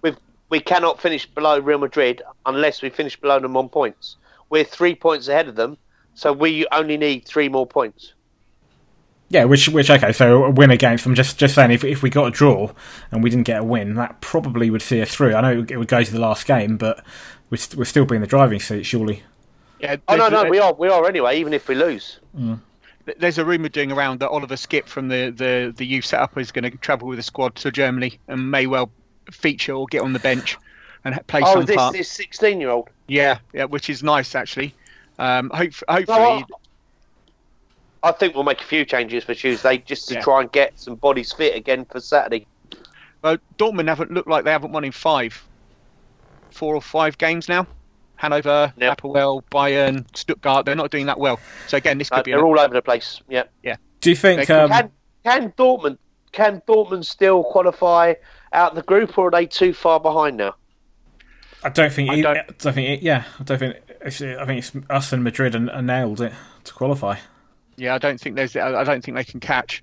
We we cannot finish below Real Madrid unless we finish below them on points. We're three points ahead of them, so we only need three more points. Yeah, which, which, okay, so a win against. I'm just, just saying, if if we got a draw and we didn't get a win, that probably would see us through. I know it would go to the last game, but we're, st- we're still be in the driving seat, surely. Yeah. Oh no, no, we are we are anyway. Even if we lose, mm. There's a rumor doing around that Oliver Skipp from the the the youth setup is going to travel with the squad to Germany and may well feature or get on the bench and play oh, some this part. this sixteen year old. Yeah, yeah, which is nice actually. Um, hope, No, hopefully, I, I think we'll make a few changes for Tuesday just to Yeah. try and get some bodies fit again for Saturday. well, Dortmund haven't looked like they haven't won in five, four or five games now. Hanover, Yep. Apoel, Bayern, Stuttgart. They're not doing that well. So again, this could Uh, be. they're an- all over the place. Yeah. Yeah. Do you think? They Um, Can can Dortmund can Dortmund still qualify out the group, or are they too far behind now? I don't think. I e- don't- I don't think. e- Yeah, I don't think. It's, I think it's us and Madrid and, and nailed it to qualify. Yeah, I don't think there's. I don't think they can catch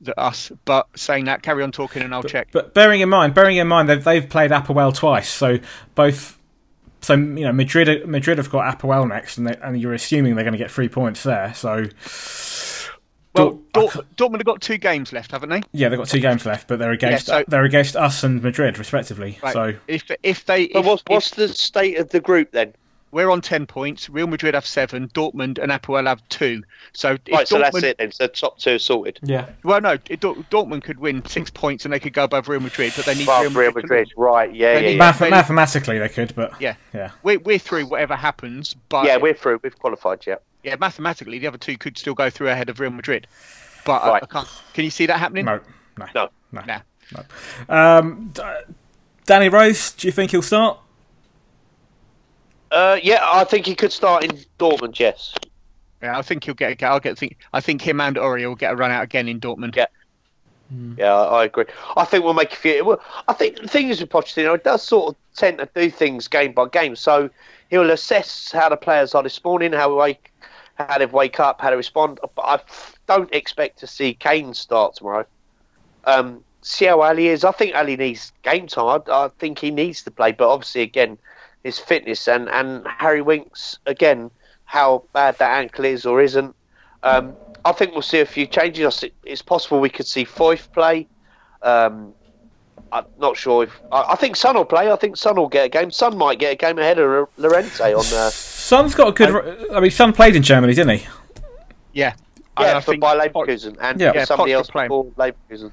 the, us. But saying that, carry on talking, and I'll check. But bearing in mind, bearing in mind that they've played Apoel twice, so both. So you know, Madrid Madrid have got Apoel next, and they, and you're assuming they're going to get three points there. So Well, Dor- Dort- Dortmund have got two games left, haven't they? yeah, they've got two games left, but they're against Yeah, so- they're against us and Madrid respectively. Right. So If if they But if, what's if what's the state of the group then? We're on ten points, Real Madrid have seven, Dortmund and Apoel have two. So if Right, so that's it then. So top two sorted. yeah, well, no, it- Dortmund could win six points and they could go above Real Madrid, but they need Real Real Madrid. to Madrid, right? Yeah, They yeah, need yeah. Math- they- mathematically they could, but Yeah. yeah. We're we're through whatever happens, but yeah, we're through. We've qualified. Yeah. yeah, mathematically the other two could still go through ahead of Real Madrid. But I- Right. I, can't. Can you see that happening? No, no, No. no. Um, D- Danny Rose, do you think he'll start? Uh, yeah, I think he could start in Dortmund. Yes. Yeah, I think he'll get. a go. I'll get. Think. I think him and Aurier will get a run out again in Dortmund. Yeah. Yeah, I, I agree. I think we'll make a few. Well, I think the thing is with Pochettino, it does sort of tend to do things game by game. So he'll assess how the players are this morning, how they wake, how they wake up, how they respond. But I f- don't expect to see Kane start tomorrow. Um, see how Alli is. I think Alli needs game time. I, I think he needs to play, but obviously again, his fitness and and Harry Winks again, how bad that ankle is or isn't. Um, I think we'll see a few changes. It's possible we could see Foyth play. Um, I'm not sure if I, I think Son will play. I think Son will get a game. Son might get a game ahead of Llorente on uh, Son's got a good. I, mean, Son played in Germany, didn't he? Yeah. Yeah I for think by Poch- Leverkusen and Yeah. Yeah, somebody Poch else play him. Leverkusen.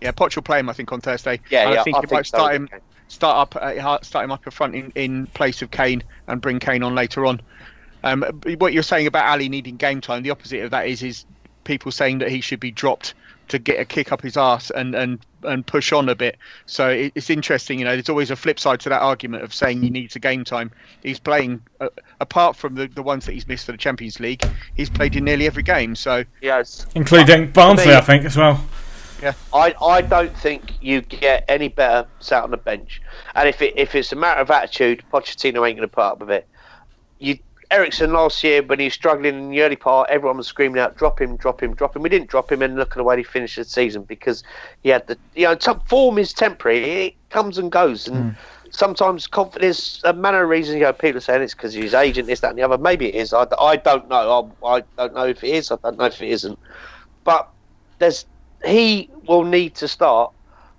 Yeah, Poch will play him. I think on Thursday. Yeah, And yeah, I think I he think might so, start yeah, him. Kane. Start up. Uh, start him up in front in, in place of Kane and bring Kane on later on. Um, what you're saying about Alli needing game time, the opposite of that is is people saying that he should be dropped to get a kick up his arse and and and push on a bit. So it, it's interesting, you know. There's always a flip side to that argument of saying he needs a game time. He's playing, uh, apart from the, the ones that he's missed for the Champions League, he's played in nearly every game. So Yes, Including Barnsley, I think, as well. I, I don't think you get any better sat on the bench. And if it if it's a matter of attitude, Pochettino ain't going to put up with it. You Eriksen last year when he was struggling in the early part, everyone was screaming out, "Drop him, drop him, drop him." We didn't drop him, and look at the way he finished the season because he had the you know form is temporary. It comes and goes, and mm. sometimes confidence, a manner of reason. You know, people are saying it's because his agent, this, that, and the other. Maybe it is. I, I don't know. I, I don't know if it is. I don't know if it isn't. But there's he will need to start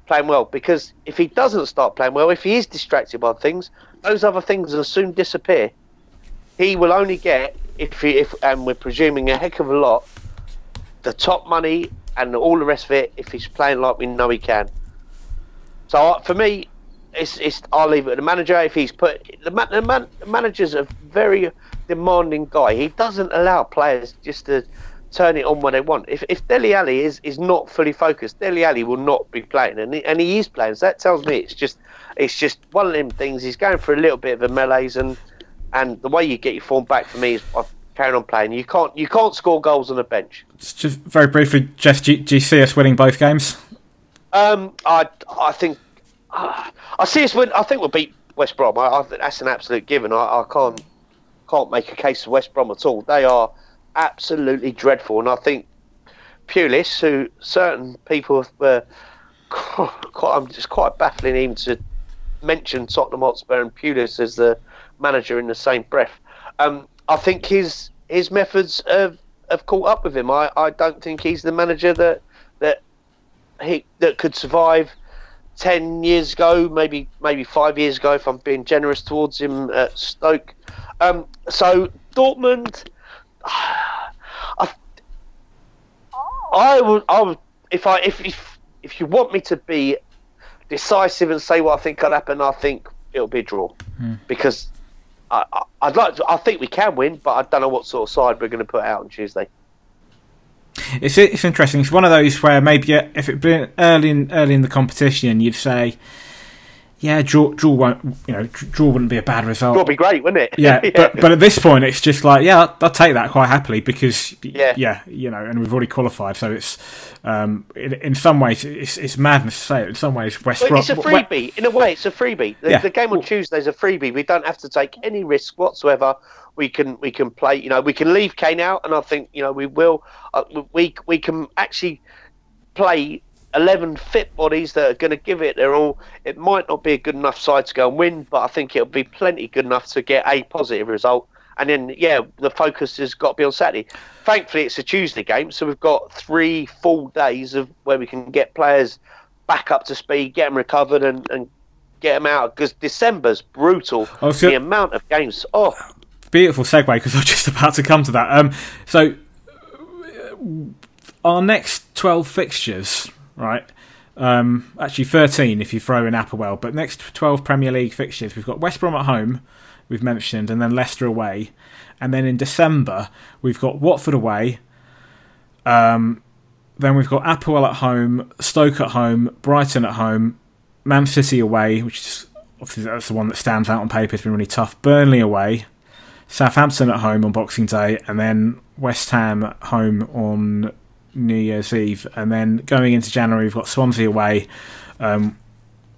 playing well because if he doesn't start playing well, if he is distracted by things, those other things will soon disappear. He will only get if he if and we're presuming a heck of a lot the top money and all the rest of it if he's playing like we know he can. So uh, for me, it's it's I'll leave it to the manager if he's put the, man, the, man, the manager's a very demanding guy. He doesn't allow players just to turn it on when they want. If if Dele Alli is, is not fully focused, Dele Alli will not be playing, and he, and he is playing. So that tells me it's just it's just one of them things. He's going for a little bit of a melees, and and the way you get your form back for me is by carrying on playing. You can't you can't score goals on the bench. Just very briefly, Jeff, do, do you see us winning both games? Um, I I think uh, I see us win. I think we'll beat West Brom. I, I that's an absolute given. I, I can't can't make a case for West Brom at all. They are absolutely dreadful, and I think Pulis, who certain people were, quite, I'm just quite baffling even to mention Tottenham Hotspur and Pulis as the manager in the same breath. Um, I think his his methods have, have caught up with him. I, I don't think he's the manager that that he that could survive ten years ago, maybe maybe five years ago, if I'm being generous towards him at Stoke. Um, so Dortmund, I, I would, I would, if I if if if you want me to be decisive and say what I think could happen, I think it'll be a draw Hmm. because I, I, I'd like to. I think we can win, but I don't know what sort of side we're going to put out on Tuesday. It's it's interesting. It's one of those where maybe if it been early in early in the competition, you'd say, yeah, draw draw won't you know draw wouldn't be a bad result. It'll be great, wouldn't it? yeah, but but at this point, it's just like yeah, I'll, I'll take that quite happily because Yeah. yeah, you know, and we've already qualified, so it's um in, in some ways it's it's madness to say it. In some ways, West Brom. it's a freebie. In a way, it's a freebie. The, Yeah. the game on Tuesday is a freebie. We don't have to take any risk whatsoever. We can we can play. You know, we can leave Kane out, and I think you know we will. Uh, we we can actually play eleven fit bodies that are going to give it their all. It might not be a good enough side to go and win, but I think it'll be plenty good enough to get a positive result. And then, yeah, the focus has got to be on Saturday. Thankfully, it's a Tuesday game, so we've got three full days of where we can get players back up to speed, get them recovered, and, and get them out. Because December's brutal. Oh, the amount of games. Oh, beautiful segue because I was just about to come to that. Um, so our next twelve fixtures, right? Um, actually, thirteen if you throw in Apoel. But next twelve Premier League fixtures, we've got West Brom at home, we've mentioned, and then Leicester away, and then in December we've got Watford away. Um, then we've got Apoel at home, Stoke at home, Brighton at home, Man City away, which is obviously that's the one that stands out on paper. It's been really tough. Burnley away, Southampton at home on Boxing Day, and then West Ham at home on New Year's Eve, and then going into January we've got Swansea away. Um,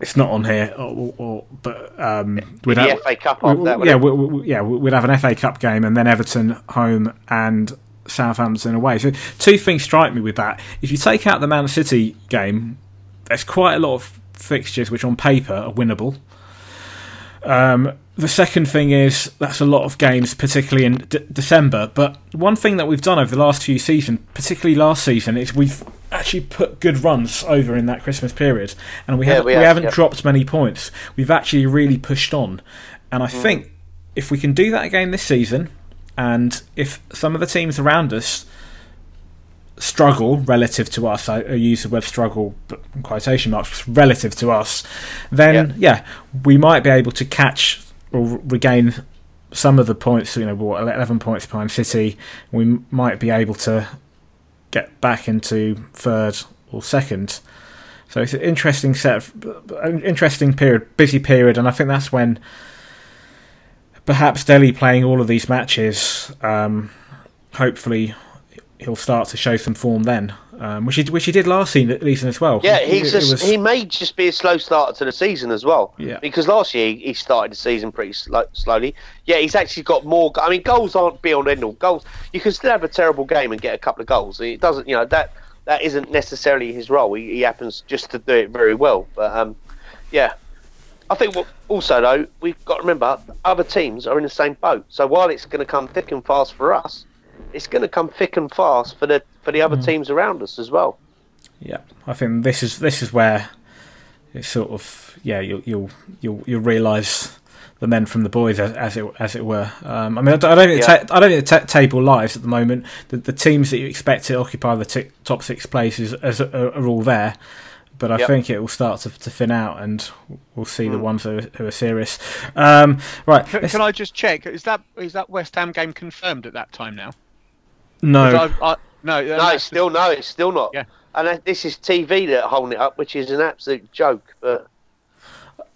it's not on here, or, or, but um, we'd the have- FA Cup that. yeah, we, we, yeah, we'd have an FA Cup game, and then Everton home and Southampton away. So two things strike me with that. If you take out the Man City game, there's quite a lot of fixtures which on paper are winnable. Um, the second thing is that's a lot of games, particularly in D- December. But one thing that we've done over the last few seasons, particularly last season, is we've actually put good runs over in that Christmas period, and we Yeah, haven't we have, haven't yeah. dropped many points. We've actually really pushed on, and I mm. think if we can do that again this season, and if some of the teams around us struggle relative to us, I, I use the word struggle but in quotation marks relative to us, then yeah. we might be able to catch or regain some of the points. You know, what eleven points behind City, we might be able to get back into third or second. So it's an interesting set, of, an interesting period, busy period, and I think that's when perhaps Dele playing all of these matches. Um, hopefully, he'll start to show some form then, um, which he which he did last season, as well. Yeah, It- he's it a, was- he may just be a slow starter to the season as well. Yeah. Because last year he- he started the season pretty slow, slowly. Yeah, he's actually got more. I mean, goals aren't be on end all. Goals you can still have a terrible game and get a couple of goals. It doesn't, you know, that that isn't necessarily his role. He, he happens just to do it very well. But um, yeah, I think what, also though we've got to remember other teams are in the same boat. So while it's going to come thick and fast for us, it's going to come thick and fast for the for the other teams around us as well. Yeah, I think this is this is where it's sort of yeah you'll you'll you'll, you'll realise the men from the boys as, as it as it were. Um, I mean, I don't, I don't think Yeah. the ta- I don't think the ta- table lives at the moment. The, the teams that you expect to occupy the t- top six places as, are, are all there. But I Yep. think it will start to, to thin out, and we'll see the Mm. ones who are, who are serious. Um, right? Can, can I just check? Is that is that West Ham game confirmed at that time now? 'Cause no, I, I, No, No, it's still no, it's still not. Yeah. And that- this is TV that holding it up, which is an absolute joke. But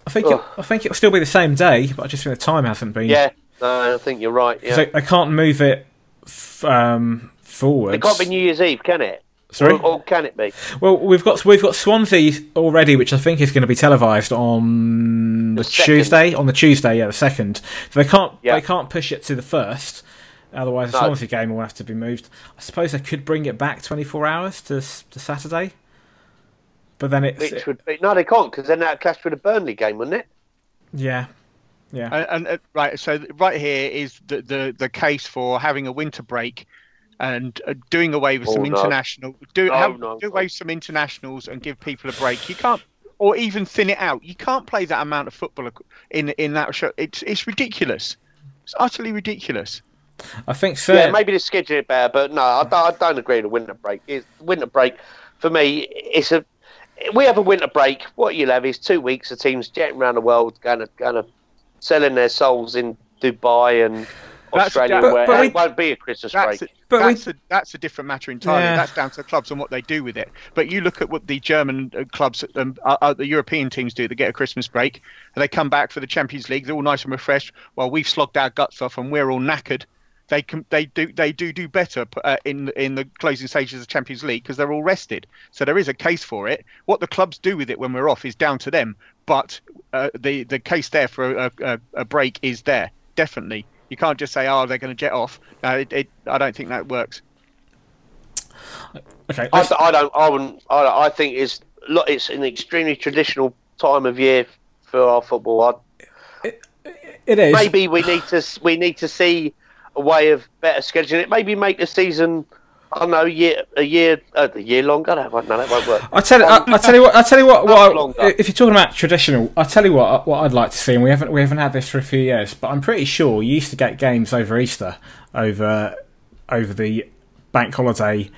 I think it, I think it'll still be the same day, but I just think the time hasn't been. yeah, no, I think you're right. Yeah, So they can't move it f- um, forward. it can't be New Year's Eve, can it? Sorry. Or, or can it be? Well, we've got we've got Swansea already, which I think is going to be televised on the, The. Tuesday. On the Tuesday, yeah, the second. So they can't Yeah. they can't push it to the first. Otherwise, the No. Swansea game will have to be moved. I suppose they could bring it back 24 hours to to Saturday. But then it's Which would be no, they can't because then that clash with the Burnley game, wouldn't it? yeah, yeah. And, and uh, right, so right here is the, the the case for having a winter break and uh, doing away with Oh, some no. international do No, have, no, do no. away with some internationals and give people a break. You can't, or even thin it out. You can't play that amount of football in in that show. It's it's ridiculous. It's utterly ridiculous. I think so. Yeah, maybe they schedule it better, but no, I don't, I don't agree with the winter break. It's, winter break for me, it's a. We have a winter break. What you'll have is two weeks of teams jetting around the world, going to, going to selling their souls in Dubai and Australia, but- where but we- it won't be a Christmas That's break. a, But we- that's, a, that's a different matter entirely. Yeah. That's down to the clubs and what they do with it. But you look at what the German uh, clubs, um, uh, uh, the European teams do. They get a Christmas break and they come back for the Champions League. They're all nice and refreshed. While we've slogged our guts off and we're all knackered. They can, they do, they do do better uh, in in the closing stages of the Champions League because they're all rested. So there is a case for it. What the clubs do with it when we're off is down to them. But uh, the the case there for a, a, a break is there definitely. You can't just say, "Oh, they're going to jet off." No, it, it, I don't think that works. okay. I, let's- I don't. I wouldn't. I, I think it's. It's an extremely traditional time of year for our football. I, it is. maybe we need to we need to see a way of better scheduling it. Maybe make the season. I don't know, year a year uh, a year longer. That won't, no, that won't work. I tell, I, I tell you what. I tell you what. what I- if you're talking about traditional, I tell you what. What I'd like to see, and we haven't we haven't had this for a few years, but I'm pretty sure you used to get games over Easter, over over the bank holiday,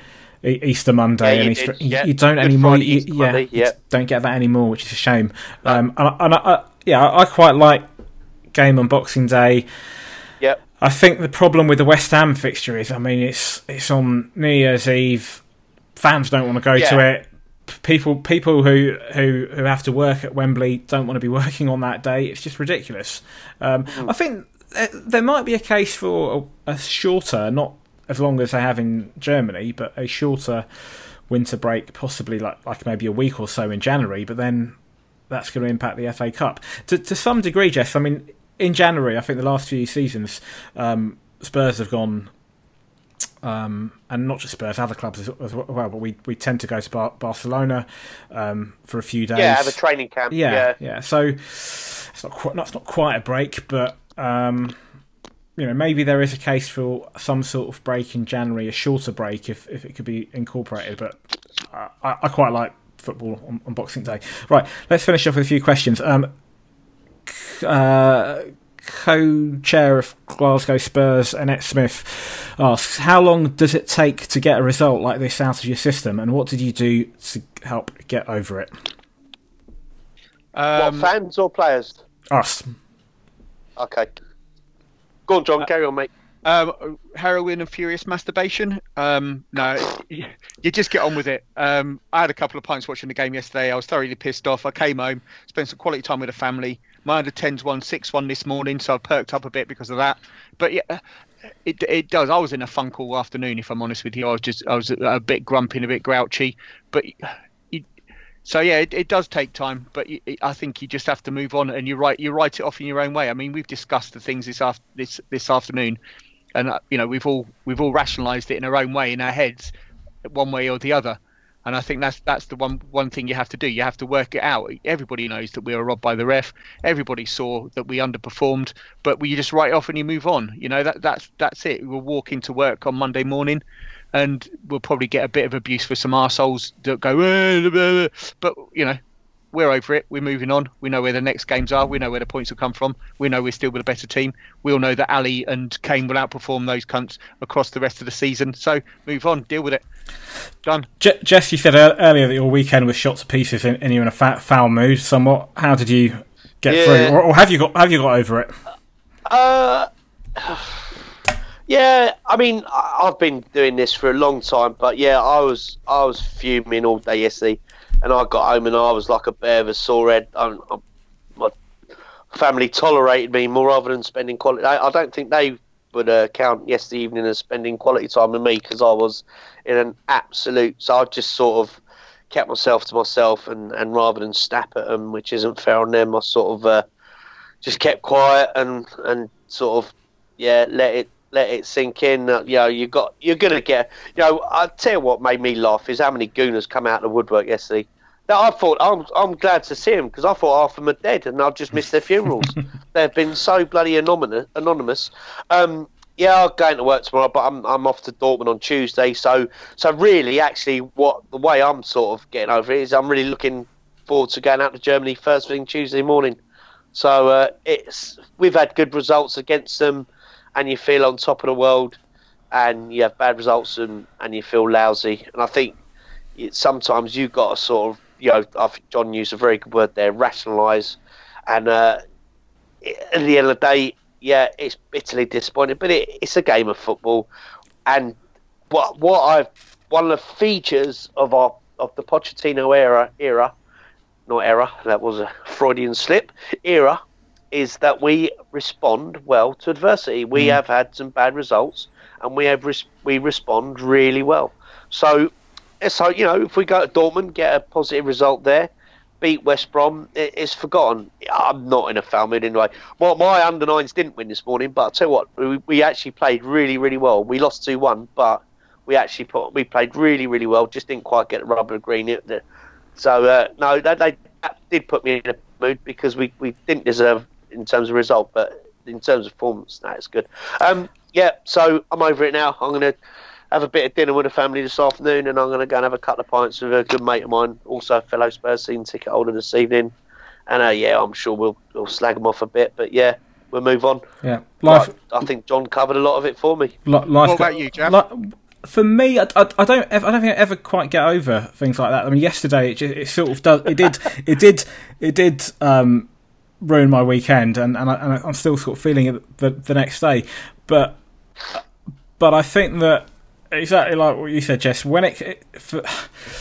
Easter Monday Yeah, and you Easter. did, yeah. You don't Good anymore. Friday, You, yeah, Monday, yeah. don't get that anymore, which is a shame. Um, and I, and I, I, yeah, I quite like game on Boxing Day. I think the problem with the West Ham fixture is, I mean, it's it's on New Year's Eve. Fans don't want to go to it. People people who, who who have to work at Wembley don't want to be working on that day. It's just ridiculous. Um, Mm. I think th- there might be a case for a, a shorter, not as long as they have in Germany, but a shorter winter break, possibly like like maybe a week or so in January. But then that's going to impact the FA Cup to to some degree. Jess, I mean, in January, I think the last few seasons, um, Spurs have gone, um, and not just Spurs, other clubs as, as well. But we, we tend to go to Bar- Barcelona um, for a few days. Yeah, have a training camp. yeah, Yeah, yeah. So it's not quite, that's not quite a break, but um, you know maybe there is a case for some sort of break in January, a shorter break if if it could be incorporated. But I, I quite like football on, on Boxing Day. Right, let's finish off with a few questions. Um, uh, co-chair of Glasgow Spurs, Annette Smith, asks, "How long does it take to get a result like this out of your system, and what did you do to help get over it?" Um, what fans or players? Us. Okay. Go on, John. carry on, mate. Um, heroin and furious masturbation. Um, no, you you just get on with it. Um, I had a couple of pints watching the game yesterday. I was thoroughly pissed off. I came home, spent some quality time with the family. My under 10s won 6 1 this morning, so I perked up a bit because of that. But yeah, it, it does. I was in a funk all afternoon, if I'm honest with you. I was just I was a, bit grumpy and a bit grouchy. But so yeah, it, it does take time, but I think you just have to move on, and you write you write it off in your own way. I mean, we've discussed the things this after this this afternoon, and uh, you know we've all we've all rationalised it in our own way in our heads, one way or the other. And I think that's that's the one one thing you have to do. You have to work it out. Everybody knows that we were robbed by the ref. Everybody saw that we underperformed, but we just write it off and you move on. You know that that's that's it. We'll walk into work on Monday morning, and we'll probably get a bit of abuse for some arseholes that go, "Eh, blah, blah." but you know, we're over it. We're moving on. We know where the next games are. We know where the points will come from. We know we're still with a better team. We all know that Alli and Kane will outperform those cunts across the rest of the season. So move on, deal with it. Done. Je- Jess, you said earlier that your weekend was shot to pieces and, and you're in a fa- foul mood somewhat. How did you get Yeah. through, or, or have you got have you got over it? Uh, Yeah, I mean, I've been doing this for a long time, but yeah, I was I was fuming all day yesterday, and I got home and I was like a bear with a sore head. I, I, my family tolerated me more rather than spending quality. I, I don't think they would uh, count yesterday evening as spending quality time with me because I was in an absolute. So I just sort of kept myself to myself, and, and rather than snap at them, which isn't fair on them, I sort of uh, just kept quiet and and sort of yeah let it let it sink in. Uh, you know, you got you're gonna get. You know, I tell you what made me laugh is how many gooners come out of the woodwork yesterday. That I thought I'm I'm glad to see them because I thought half of them are dead and I've just missed their funerals. They've been so bloody anonymous. Anonymous. Um, yeah, I'm going to work tomorrow, but I'm I'm off to Dortmund on Tuesday. So so really, actually, what the way I'm sort of getting over it is I'm really looking forward to going out to Germany first thing Tuesday morning. So uh, it's we've had good results against them, and you feel on top of the world, and you have bad results and, and you feel lousy. And I think it, sometimes you've got to sort of you know I think John used a very good word there, rationalise, and uh, at the end of the day, yeah, it's bitterly disappointing, but it, it's a game of football, and what what I've one of the features of our of the Pochettino era era not era, that was a Freudian slip, era, is that we respond well to adversity. We have had some bad results, and we have res- we respond really well. So, so you know, if we go to Dortmund, get a positive result there, beat West Brom, it, it's forgotten. I'm not in a foul mood anyway. Well, my under nines didn't win this morning, but I tell you what, we, we actually played really, really well. We lost two one, but we actually put we played really, really well. Just didn't quite get the rubber green. So uh, no, they, they did put me in a mood because we, we didn't deserve in terms of result, but in terms of performance, that's good. Um, yeah, so I'm over it now. I'm going to have a bit of dinner with the family this afternoon, and I'm going to go and have a couple of pints with a good mate of mine, also a fellow Spurs season ticket holder this evening. And uh, yeah, I'm sure we'll we'll slag them off a bit, but yeah, we'll move on. Yeah, life. But I think John covered a lot of it for me. li- life What about you, Jam? li- for me, I, I, I don't. ever- I don't think I ever quite get over things like that. I mean, yesterday it, just, it sort of does. It did. It did. It did. Um, ruin my weekend, and and, I, I'm still sort of feeling it the, the next day. But but I think that exactly like what you said, Jess. When it, it for,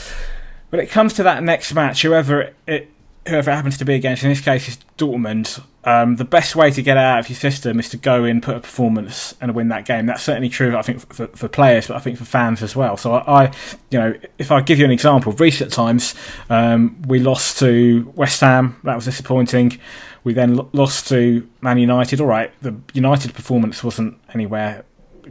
when it comes to that next match, whoever it, it whoever it happens to be against, in this case is Dortmund. Um, the best way to get out of your system is to go in, put a performance, and win that game. That's certainly true, I think, for, for players, but I think for fans as well. So I, I you know, if I give you an example, recent times um, we lost to West Ham. That was disappointing. We then lost to Man United. All right, the United performance wasn't anywhere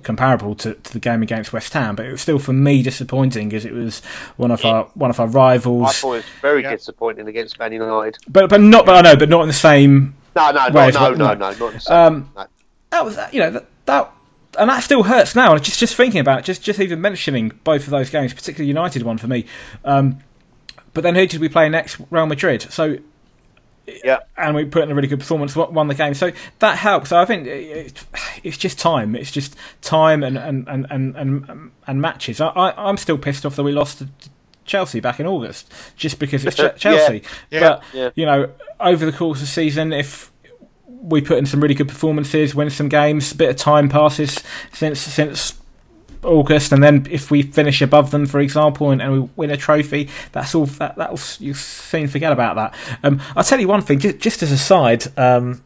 comparable to, to the game against West Ham, but it was still for me disappointing as it was one of our one of our rivals. I thought it was very Yeah. disappointing against Man United. But but not but I know, but not in the same No, no, no, it's no, not- no, no. no, not the same. Um, no. that was you know that, that and that still hurts now. Just just thinking about it, just just even mentioning both of those games, particularly United one for me. Um, but then who did we play next? Real Madrid. So Yeah. and we put in a really good performance, won the game. So that helps. So I think it's just time. It's just time and and and and and, and matches. I, I'm still pissed off that we lost to Chelsea back in August, just because it's Ch- Chelsea. Yeah. But Yeah. you know, over the course of the season, if we put in some really good performances, win some games, a bit of time passes since since August, and then if we finish above them, for example, and, and we win a trophy, that's all. That that'll you soon forget about that. Um, I'll tell you one thing, just, just as a side, um,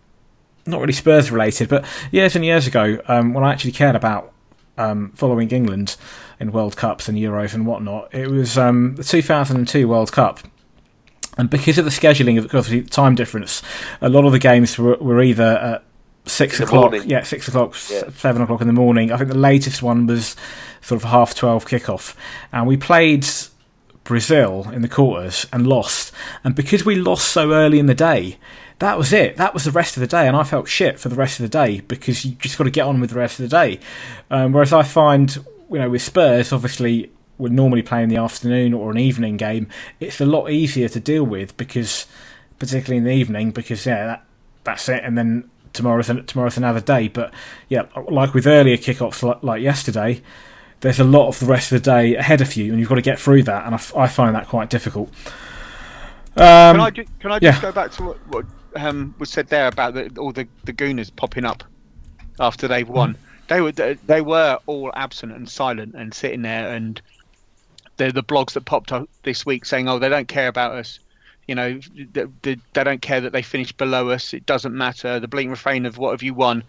not really Spurs related, but years and years ago, um, when I actually cared about um, following England in World Cups and Euros and whatnot, it was um, the 2002 World Cup. And because of the scheduling of the time difference, a lot of the games were, were either at six o'clock, yeah, six o'clock, Yeah. seven o'clock in the morning. I think the latest one was sort of half twelve kickoff, and we played Brazil in the quarters and lost. And because we lost so early in the day, that was it. That was the rest of the day, and I felt shit for the rest of the day because you just got to get on with the rest of the day. Um, whereas I find, you know, with Spurs, obviously we're normally playing the afternoon or an evening game. It's a lot easier to deal with because, particularly in the evening, because yeah, that, that's it, and then tomorrow's an, tomorrow's another day. But yeah, like with earlier kickoffs like, like yesterday, there's a lot of the rest of the day ahead of you, and you've got to get through that, and I, f- I find that quite difficult. Um, Can I can I just yeah. go back to what, what um, was said there about the, all the the gooners popping up after they've won? they were they were all absent and silent and sitting there and the the blogs that popped up this week saying oh they don't care about us you know they, they, they don't care that they finished below us it doesn't matter the blatant refrain of what have you won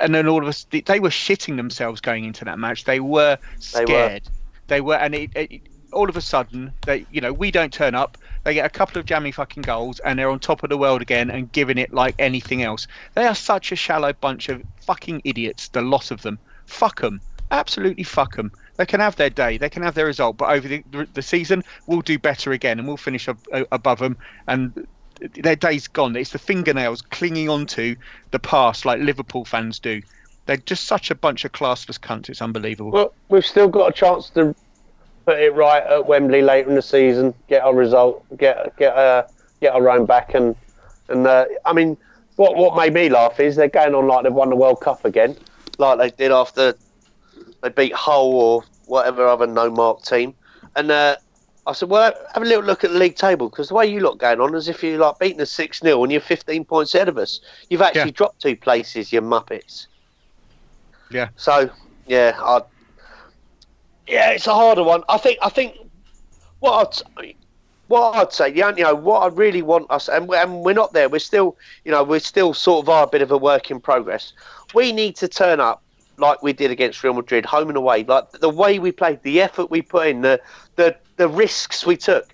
and then all of us they were shitting themselves going into that match they were scared they were, they were and it, it, all of a sudden they you know we don't turn up they get a couple of jammy fucking goals and they're on top of the world again and giving it like anything else. They are such a shallow bunch of fucking idiots, the lot of them. Fuck them. Absolutely fuck them. They can have their day, they can have their result, but over the, the season, we'll do better again and we'll finish ab- above them. And their day's gone. It's the fingernails clinging onto the past like Liverpool fans do. They're just such a bunch of classless cunts. It's unbelievable. Well, we've still got a chance to put it right at Wembley later in the season, get our result, get get uh, get our own back, and and uh, I mean, what what made me laugh is they're going on like they've won the World Cup again, like they did after they beat Hull or whatever other no mark team, and uh, I said, well, have a little look at the league table because the way you look going on is if you're like beating us six 0 and you're 15 points ahead of us, you've actually yeah. dropped two places, you muppets. Yeah. So yeah, I yeah, it's a harder one. I think. I think what I'd, what I'd say, you know, what I really want us, and we're, and we're not there. We're still, you know, we're still sort of are a bit of a work in progress. We need to turn up like we did against Real Madrid, home and away. Like the way we played, the effort we put in, the the the risks we took.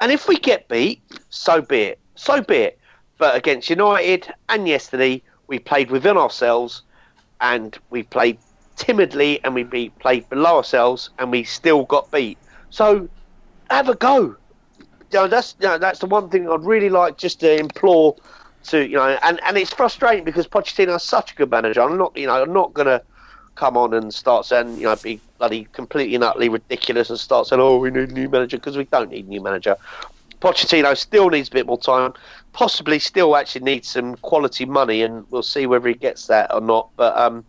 And if we get beat, so be it. So be it. But against United and yesterday, we played within ourselves, and we played timidly and we played below ourselves and we still got beat. So have a go. You know, that's you know, that's the one thing I'd really like just to implore to you know, and, and it's frustrating because Pochettino is such a good manager. I'm not you know I'm not gonna come on and start saying you know be bloody completely and utterly ridiculous and start saying oh we need a new manager because we don't need a new manager. Pochettino still needs a bit more time. Possibly still actually needs some quality money, and we'll see whether he gets that or not. But um,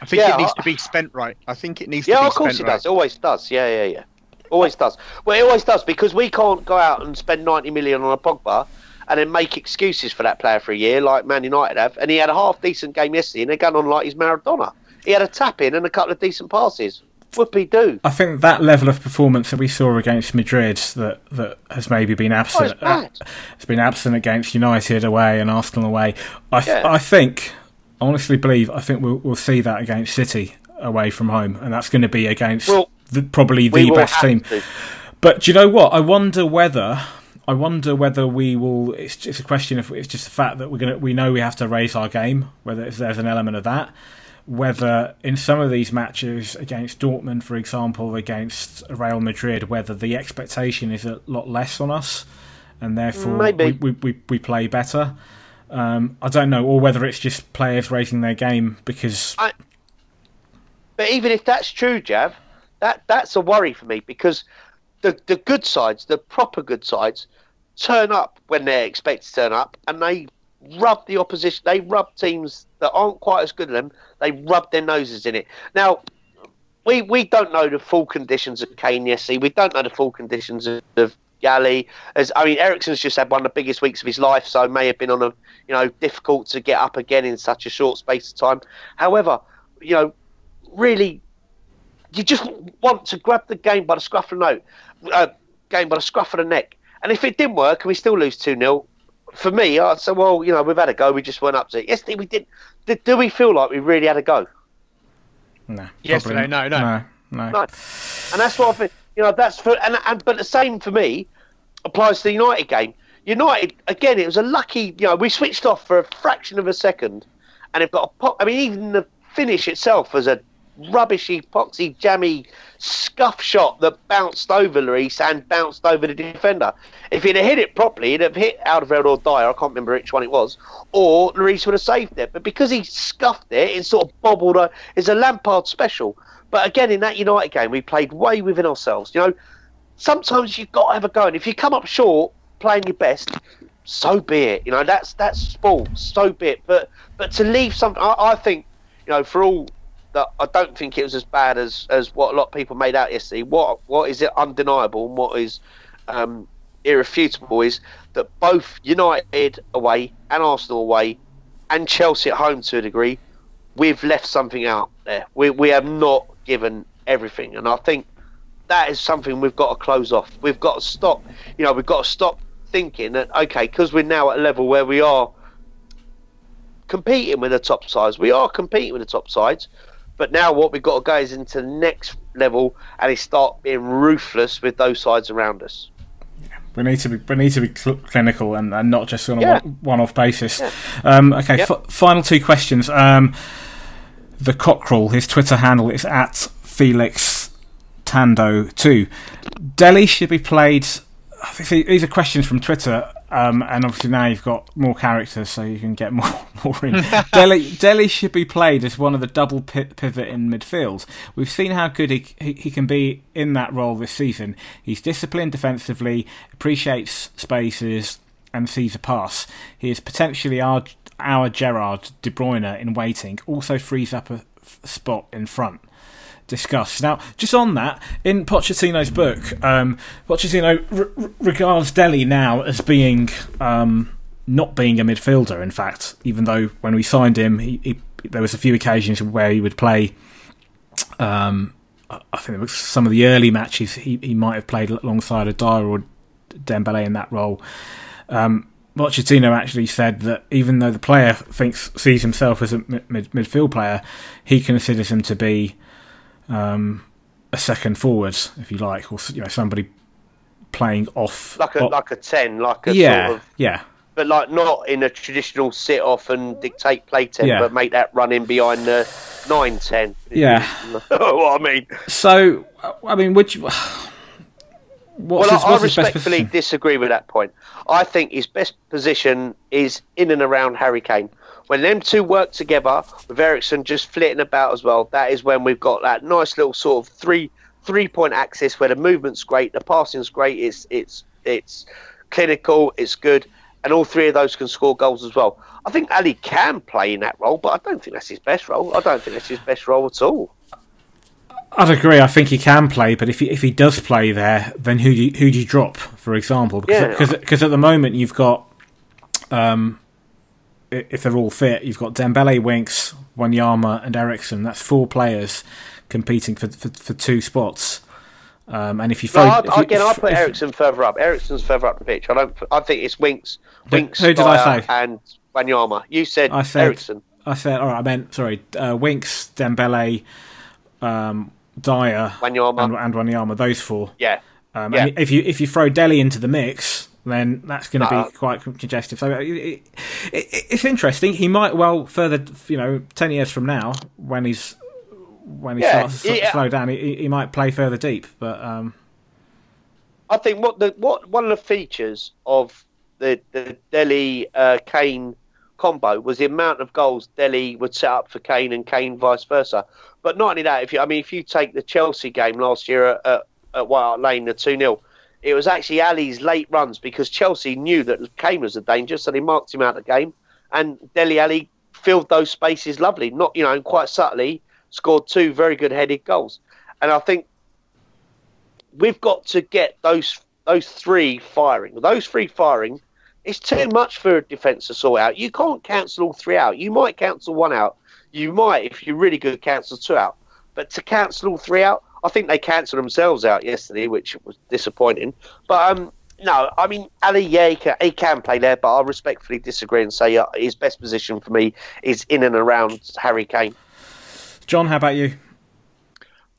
I think yeah, it needs I, to be spent right. I think it needs yeah, to be Yeah, of course it right. does. It always does. Yeah, yeah, yeah. Always does. Well, it always does because we can't go out and spend 90 million on a Pogba and then make excuses for that player for a year like Man United have. And he had a half decent game yesterday and they're going on like he's Maradona. He had a tap in and a couple of decent passes. Whoopie do. I think that level of performance that we saw against Madrid that, that has maybe been absent oh, uh, has been absent against United away and Arsenal away. I th- yeah. I think honestly believe I think we'll, we'll see that against City away from home, and that's going to be against well, the, probably the best team. To. But do you know what? I wonder whether I wonder whether we will. It's just a question of it's just the fact that we're gonna we know we have to raise our game. Whether there's an element of that. Whether in some of these matches against Dortmund, for example, against Real Madrid, whether the expectation is a lot less on us, and therefore we, we, we, we play better. Um, I don't know, or whether it's just players raising their game because. I, but even if that's true, Jav, that that's a worry for me because the the good sides, the proper good sides, turn up when they're expected to turn up, and they rub the opposition. They rub teams that aren't quite as good as them. They rub their noses in it. Now, we we don't know the full conditions of yesterday. We don't know the full conditions of, of Galley. As I mean, Eriksen's just had one of the biggest weeks of his life, so may have been on a you know difficult to get up again in such a short space of time. However, you know, really, you just want to grab the game by the scruff of the note, uh, game by the scruff of the neck. And if it didn't work and we still lose two 0 for me, I'd say, well, you know, we've had a go. We just weren't up to it. Yesterday we did. did do we feel like we really had a go? No. Yesterday, no, no, no, no, no. And that's what I think. You know, that's for and, and but the same for me applies to the United game. United again, it was a lucky. You know, we switched off for a fraction of a second, and it got a pop. I mean, even the finish itself was a rubbishy, poxy, jammy scuff shot that bounced over Lloris and bounced over the defender. If he'd have hit it properly, he'd have hit out Alderweireld or Dier. I can't remember which one it was, or Lloris would have saved it. But because he scuffed it, it sort of bobbled. It's a Lampard special. But again, in that United game, we played way within ourselves. You know, sometimes you've got to have a go. And if you come up short playing your best, so be it. You know, that's that's sport. So be it. But but to leave something, I, I think, you know, for all that, I don't think it was as bad as as what a lot of people made out yesterday. What what is it undeniable and what is um, irrefutable is that both United away and Arsenal away and Chelsea at home to a degree we've left something out there. We we have not given everything, and I think that is something we've got to close off. We've got to stop. You know, we've got to stop thinking that okay, because we're now at a level where we are competing with the top sides. We are competing with the top sides, but now what we've got to go is into the next level and is start being ruthless with those sides around us. We need to be we need to be cl- clinical and, and not just on a yeah. one off basis. Yeah. Um, okay, yep. f- final two questions. Um, the Cockerel, his Twitter handle is at Felix Tando two. Dele should be played. These are questions from Twitter. Um, and obviously now you've got more characters, so you can get more more in. Dele, Dele should be played as one of the double pivot in midfield. We've seen how good he, he, he can be in that role this season. He's disciplined defensively, appreciates spaces, and sees a pass. He is potentially our our Gerrard De Bruyne in waiting. Also frees up a spot in front discuss. Now, just on that, in Pochettino's book, um, Pochettino r- regards Dele now as being um, not being a midfielder. In fact, even though when we signed him, he, he, there was a few occasions where he would play. Um, I think it was some of the early matches he, he might have played alongside a Dier or Dembele in that role. Um, Pochettino actually said that even though the player thinks sees himself as a mid, midfield player, he considers him to be um, a second forward, if you like, or you know somebody playing off like a off, like a ten, like a yeah, sort of yeah, but like not in a traditional sit off and dictate play ten, yeah. but make that run in behind the nine ten. Yeah, what I mean. So I mean, which. well, his, I, I respectfully disagree with that point. I think his best position is in and around Harry Kane when them two work together with Eriksen just flitting about as well, that is when we've got that nice little sort of three three point axis where the movement's great, the passing's great, it's it's it's clinical, it's good, and all three of those can score goals as well. I think Alli can play in that role, but I don't think that's his best role. I don't think that's his best role at all. I'd agree. I think he can play, but if he if he does play there, then who do you, who do you drop, for example? Because yeah. because at the moment you've got um, if they're all fit, you've got Dembele, Winks, Wanyama, and Eriksen. That's four players competing for for, for two spots. Um, and if you throw, no, I, again, I put Eriksen further up. Eriksen's further up the pitch. I don't. I think it's Winks, Winks, who did I say? And Wanyama. You said, I said Eriksen. I said. All right. I meant sorry. Uh, Winks, Dembele, um, Dier, Wanyama, and, and Wanyama. Those four. Yeah. Um, yeah. if you if you throw Dele into the mix, then that's going to uh, be quite congestive. So it, it, it, it's interesting. He might well further, you know, ten years from now, when he's when he yeah, starts to yeah. slow down, he, he might play further deep. But um, I think what the what one of the features of the the Dele uh, Kane combo was the amount of goals Dele would set up for Kane and Kane vice versa. But not only that, if you I mean if you take the Chelsea game last year at, at, at White Hart Lane, the two 0 it was actually Alli's late runs because Chelsea knew that Kane was a danger, so they marked him out of the game. And Dele Alli filled those spaces lovely, not you know, and quite subtly scored two very good headed goals. And I think we've got to get those those three firing. Those three firing is too much for a defence to sort out. You can't cancel all three out. You might cancel one out. You might, if you're really good, cancel two out. But to cancel all three out, I think they cancelled themselves out yesterday, which was disappointing. But um, no, I mean Alli, yeah, he can, he can, play there, but I respectfully disagree and say uh, his best position for me is in and around Harry Kane. John, how about you?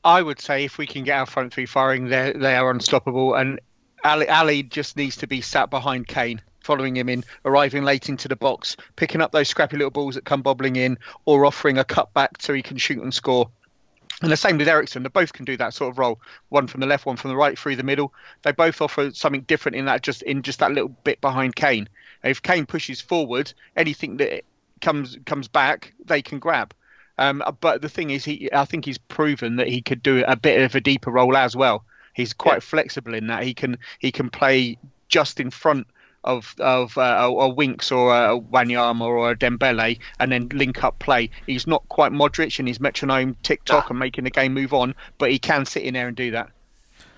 I would say if we can get our front three firing, they they are unstoppable, and Alli, Alli just needs to be sat behind Kane following him in, arriving late into the box, picking up those scrappy little balls that come bobbling in, or offering a cut back so he can shoot and score. And the same with Eriksen. They both can do that sort of role. One from the left, one from the right, through the middle. They both offer something different in that just in just that little bit behind Kane. if Kane pushes forward, anything that comes comes back, they can grab. Um, but the thing is, he I think he's proven that he could do a bit of a deeper role as well. He's quite yeah. flexible in that he can he can play just in front of of uh, a, a Winks or a Wanyama or a Dembele and then link up play. He's not quite Modric in his metronome tick tock and making the game move on, but he can sit in there and do that.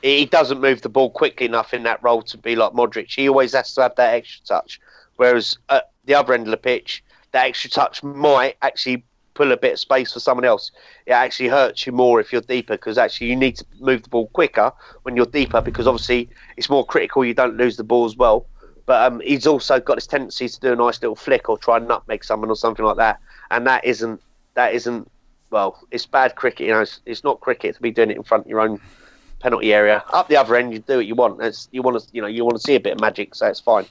He doesn't move the ball quickly enough in that role to be like Modric. He always has to have that extra touch. Whereas at the other end of the pitch, that extra touch might actually pull a bit of space for someone else, it actually hurts you more if you're deeper because actually you need to move the ball quicker when you're deeper because obviously it's more critical you don't lose the ball as well. But um, he's also got this tendency to do a nice little flick or try and nutmeg someone or something like that, and that isn't that isn't well, it's bad cricket. You know, it's, it's not cricket to be doing it in front of your own penalty area. Up the other end, you do what you want. It's, you want to, you know, you want to see a bit of magic, so it's fine.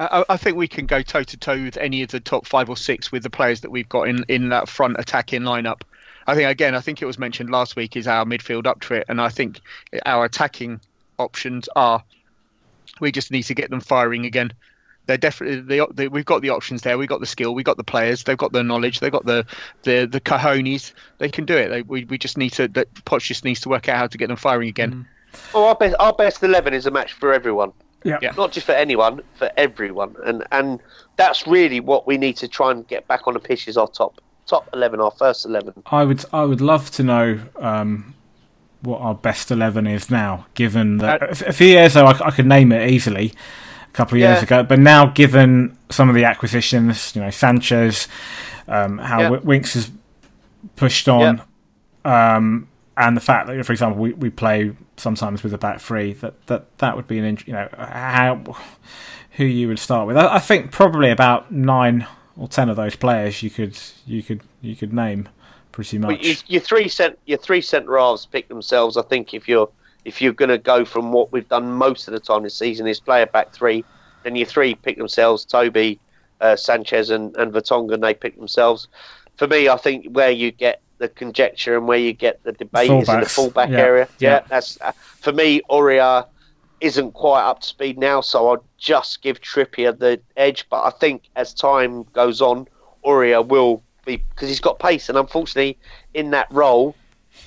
I, I think we can go toe to toe with any of the top five or six with the players that we've got in in that front attacking lineup. I think again, I think it was mentioned last week is our midfield up to it, and I think our attacking options are. We just need to get them firing again. They're definitely they, they, we've got the options there. We've got the skill. We've got the players. They've got the knowledge. They've got the the the cojones. They can do it. They, we we just need to. That Poch just needs to work out how to get them firing again. Mm. Well, our best our best eleven is a match for everyone. Yeah. yeah. Not just for anyone, for everyone, and and that's really what we need to try and get back on the pitch is our top top eleven, our first eleven. I would I would love to know. Um, what our best 11 is now, given that uh, a few years ago I, I could name it easily, a couple of years yeah. ago. But now, given some of the acquisitions, you know, Sanchez, um, how yeah. Winks has pushed on, yeah. um, and the fact that, for example, we, we play sometimes with a back three, that that that would be an you know how who you would start with. I, I think probably about nine or ten of those players you could you could you could name pretty much. Well, your three cent your three centre halves pick themselves. I think if you're if you're going to go from what we've done most of the time this season is play a back three, then your three pick themselves. Toby, uh, Sanchez, and and Vertonghen they pick themselves. For me, I think where you get the conjecture and where you get the debate Fullbacks. is in the fullback yeah. area. Yeah, yeah that's uh, for me. Aurier isn't quite up to speed now, so I'll just give Trippier the edge. But I think as time goes on, Aurier will be because he's got pace, and unfortunately, in that role,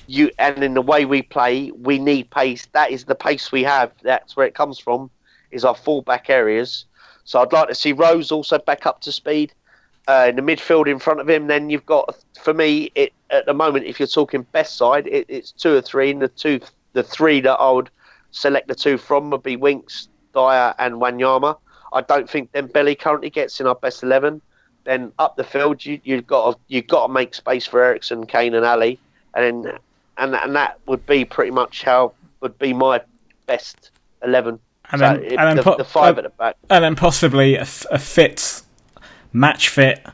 you and in the way we play, we need pace. That is the pace we have. That's where it comes from. Is our fullback areas. So I'd like to see Rose also back up to speed uh, in the midfield in front of him. Then you've got, for me, it at the moment, if you're talking best side, it, it's two or three. And the two, the three that I would select the two from would be Winks, Dier, and Wanyama. I don't think Dembele currently gets in our best eleven. Then up the field, you, you've got to, you've got to make space for Eriksen, Kane, and Alli, and then, and and that would be pretty much how would be my best eleven. And so then, it, and the, the five at the back, and then possibly a, a fit match fit,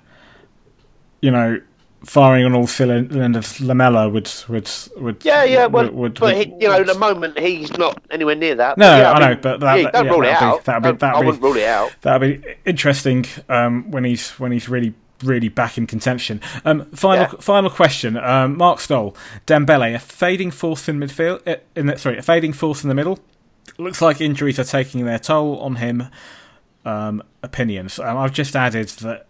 you know, firing on all cylinders, Lamela would would would yeah yeah well, would, would, but he, you know, at the moment he's not anywhere near that. No, yeah, I, mean, know, but that, yeah, don't yeah, rule it out. Be, that'd be, that'd I wouldn't rule it out. That'd be interesting um, when he's when he's really really back in contention. Um, final yeah. final question. Um, Mark Stoll, Dembele, a fading force in midfield. Uh, in the, sorry, a fading force in the middle. Looks like injuries are taking their toll on him. Um, opinions. Um, I've just added that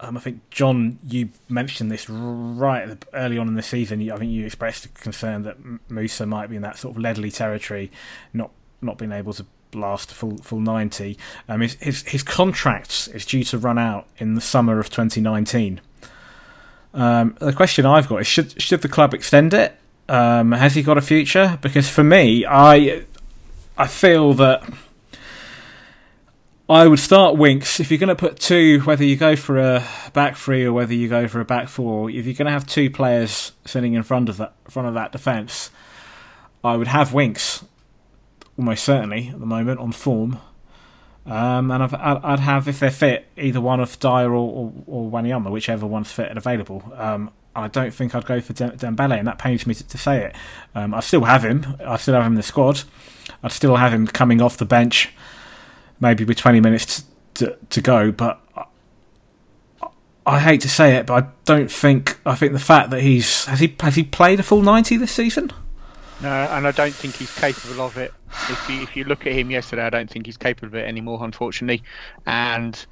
um, I think John, you mentioned this right early on in the season. I think you expressed a concern that Mousa might be in that sort of Ledley territory, not not being able to last full full ninety. Um, his, his his contract is due to run out in the summer of 2019. Um, the question I've got is should should the club extend it? Um, has he got a future? Because for me, I I feel that I would start Winks if you're going to put two, whether you go for a back three or whether you go for a back four. If you're going to have two players sitting in front of that front of that defence, I would have Winks almost certainly at the moment on form. Um, and i would have, if they're fit, either one of Dier or, or, or Wanyama, whichever one's fit and available. Um, I don't think I'd go for Dembele, and that pains me to, to say it. Um, I still have him. I still have him in the squad. I'd still have him coming off the bench maybe with 20 minutes to, to go. But I, I hate to say it, but I don't think. I think the fact that he's has he has he played a full 90 this season? No, and I don't think he's capable of it. If you, if you look at him yesterday, I don't think he's capable of it anymore, unfortunately. And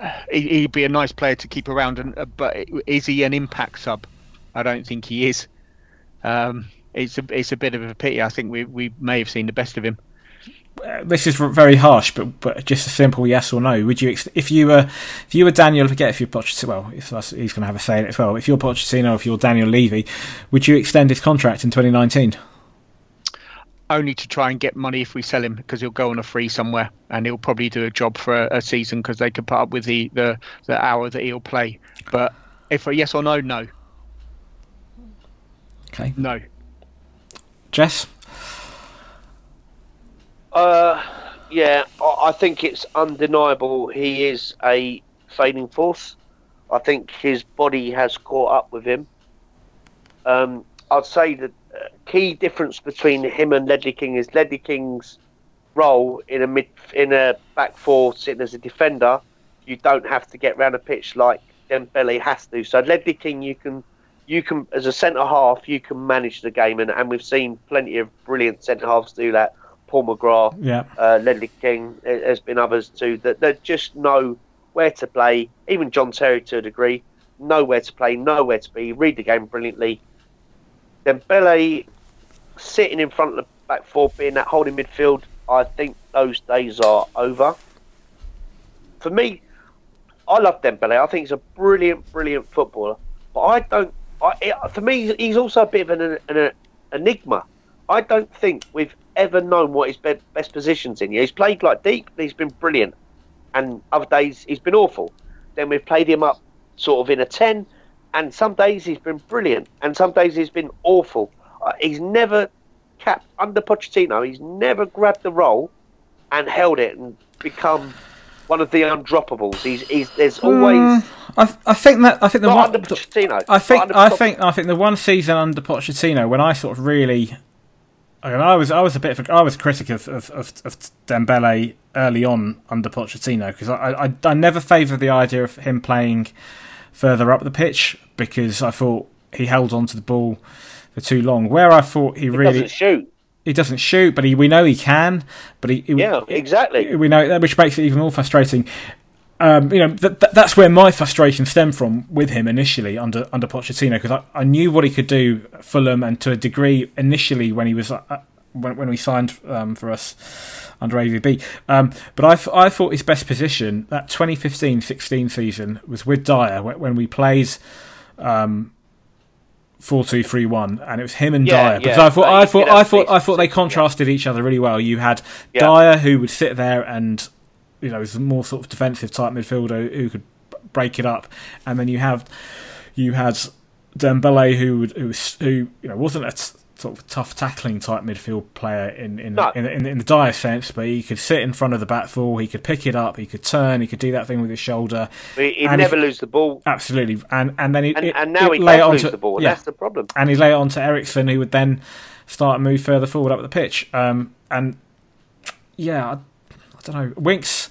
uh, he'd be a nice player to keep around, and uh, but is he an impact sub? I don't think he is. Um, it's a it's a bit of a pity. I think we we may have seen the best of him this is very harsh, but but just a simple yes or no. Would you if you were if you were Daniel? Forget if you're Pochettino. Well, if he's going to have a say in it as well. If you're Pochettino, if you're Daniel Levy, would you extend his contract in 2019? Only to try and get money if we sell him, because he'll go on a free somewhere, and he'll probably do a job for a, a season because they could put up with the, the the hour that he'll play. But If a yes or no, no. Okay. No. Jess? Uh, yeah, I, think it's undeniable he is a fading force. I think his body has caught up with him. Um, I'd say the uh, key difference between him and Ledley King is Ledley King's role in a mid in a back four, sitting as a defender. You don't have to get round a pitch like Dembele has to. So Ledley King, you can you can as a centre half, you can manage the game, and, and we've seen plenty of brilliant centre halves do that. Paul McGrath, Yeah. uh, Ledley King, there- there's been others too that, that just know where to play. Even John Terry to a degree, know where to play, know where to be, read the game brilliantly. Then Dembele sitting in front of the back four, being that holding midfield, I think those days are over. For me, I love Dembele. I think he's a brilliant, brilliant footballer. But I don't. I, it- for me, he's also a bit of an, an, enigma. I don't think we've ever known what his be- best positions in. He's played like deep, he's been brilliant, and other days he's been awful. Then we've played him up sort of in a ten, and some days he's been brilliant, and some days he's been awful. Uh, he's never capped under Pochettino. He's never grabbed the role and held it and become one of the undroppables. He's, he's there's always Mm, I, I think that I think the one, under Pochettino. I think I think I think the one season under Pochettino when I sort of really, I, mean, I was I was a bit of a, I was a critic of of, of, of Dembele early on under Pochettino because I, I I never favoured the idea of him playing further up the pitch because I thought he held on to the ball for too long. Where I thought he, he really doesn't shoot. he doesn't shoot, but he, we know he can. But he, he Yeah, exactly. we know which makes it even more frustrating. Um, you know, th- th- that's where my frustration stemmed from with him initially under under Pochettino because I, I knew what he could do at Fulham and to a degree initially when he was uh, when when we signed um, for us under AVB. Um, but I, th- I thought his best position that 2015-16 season was with Dier when, when we played. Um, Four two three one, and it was him and Yeah, Dier because yeah. I thought I thought I thought I thought they contrasted each other really well. You had Yeah. Dier who would sit there and you know was a more sort of defensive type midfielder who could break it up, and then you have you had Dembele who would who was, who you know wasn't a t- sort of tough tackling type midfield player in in, No. in, in in the dire sense, but he could sit in front of the back four, he could pick it up, he could turn, he could do that thing with his shoulder, He- He'd And never if- lose the ball, absolutely, and and then he and, it- and now he lay it onto- lose the ball. yeah, That's the problem. and he lay it on to Eriksen, who would then start and move further forward up the pitch. Um, and yeah, I, don't know. Winks,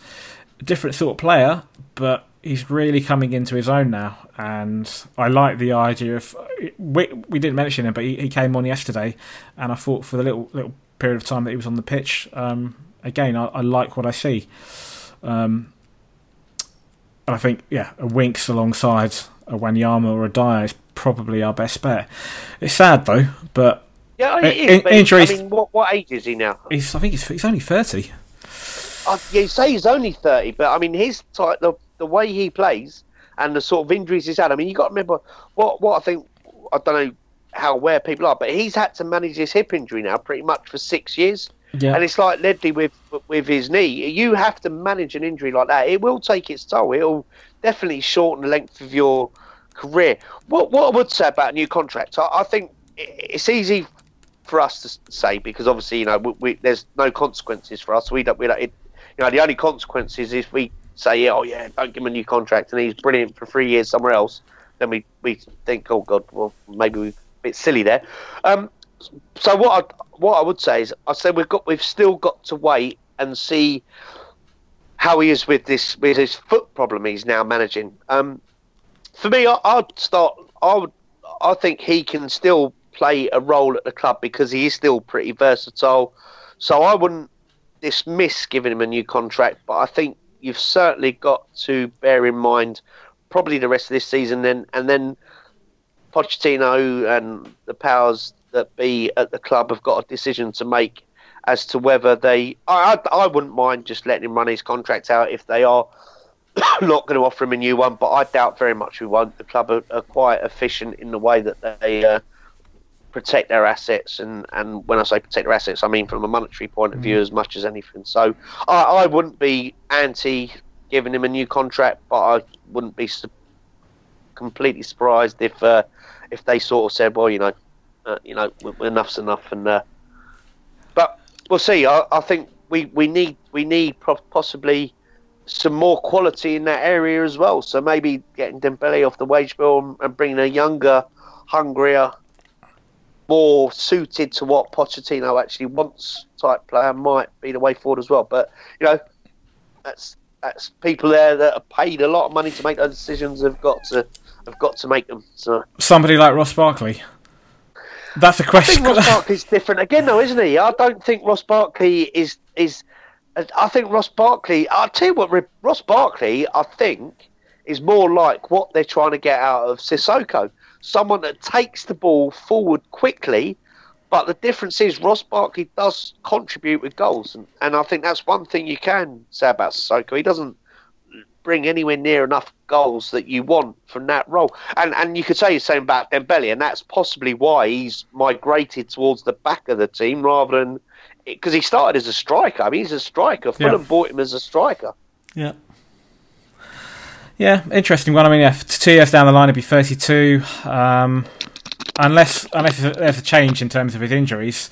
a different sort of player, but he's really coming into his own now. And I like the idea of we, we didn't mention him, but he, he came on yesterday, and I thought for the little little period of time that he was on the pitch, um, again, I, I like what I see. Um, and I think, yeah, a Winks alongside a Wanyama or a Dier is probably our best bet. It's sad though, but Yeah, In- but injuries- I mean, what, what age is he now? he's, I think he's, he's only thirty. Yeah, you say he's only thirty, but I mean, his type, the the way he plays and the sort of injuries he's had. I mean, you got to remember what what I think. I don't know how aware people are, but he's had to manage his hip injury now pretty much for six years. Yeah, And it's like Ledley with with his knee. You have to manage an injury like that. It will take its toll. It'll definitely shorten the length of your career. What what I would say about a new contract, I, I think it's easy for us to say because obviously you know we, we, there's no consequences for us. We don't we don't. It, you know the only consequences is if we say oh yeah don't give him a new contract and he's brilliant for three years somewhere else. Then we we think oh god well maybe we're a bit silly there. Um, so what I, what I would say is I said we've got we've still got to wait and see how he is with this with his foot problem he's now managing. Um, for me, I, I'd start. I would. I think he can still play a role at the club because he is still pretty versatile. So I wouldn't dismiss giving him a new contract, but I think you've certainly got to bear in mind probably the rest of this season, then and then Pochettino and the powers that be at the club have got a decision to make as to whether they. I, I, I wouldn't mind just letting him run his contract out if they are not going to offer him a new one, but I doubt very much we won't. The club are, are quite efficient in the way that they uh, protect their assets, and, and when I say protect their assets, I mean from a monetary point of view as much as anything. So I, I wouldn't be anti giving him a new contract, but I wouldn't be su- completely surprised if uh, if they sort of said, well, you know, uh, you know, enough's enough, and uh, but we'll see. I, I think we, we need we need possibly some more quality in that area as well. So maybe getting Dembele off the wage bill and bringing a younger, hungrier, more suited to what Pochettino actually wants type player might be the way forward as well. But you know, that's that's people there that are paid a lot of money to make those decisions have got to have got to make them. So somebody like Ross Barkley. That's a question. I think Ross Barkley's different again, though, isn't he? I don't think Ross Barkley is is. I think Ross Barkley. I'll tell you what, Ross Barkley. I think is more like what they're trying to get out of Sissoko. Someone that takes the ball forward quickly, but the difference is Ross Barkley does contribute with goals, and, and I think that's one thing you can say about Sissoko. He doesn't bring anywhere near enough goals that you want from that role. And and you could say the same about Dembele, and that's possibly why he's migrated towards the back of the team rather than because he started as a striker. I mean, he's a striker. Fulham yeah. bought him as a striker. Yeah. Yeah, interesting one. I mean, yeah, two years down the line, it'd be 32. Um, unless unless there's a change in terms of his injuries,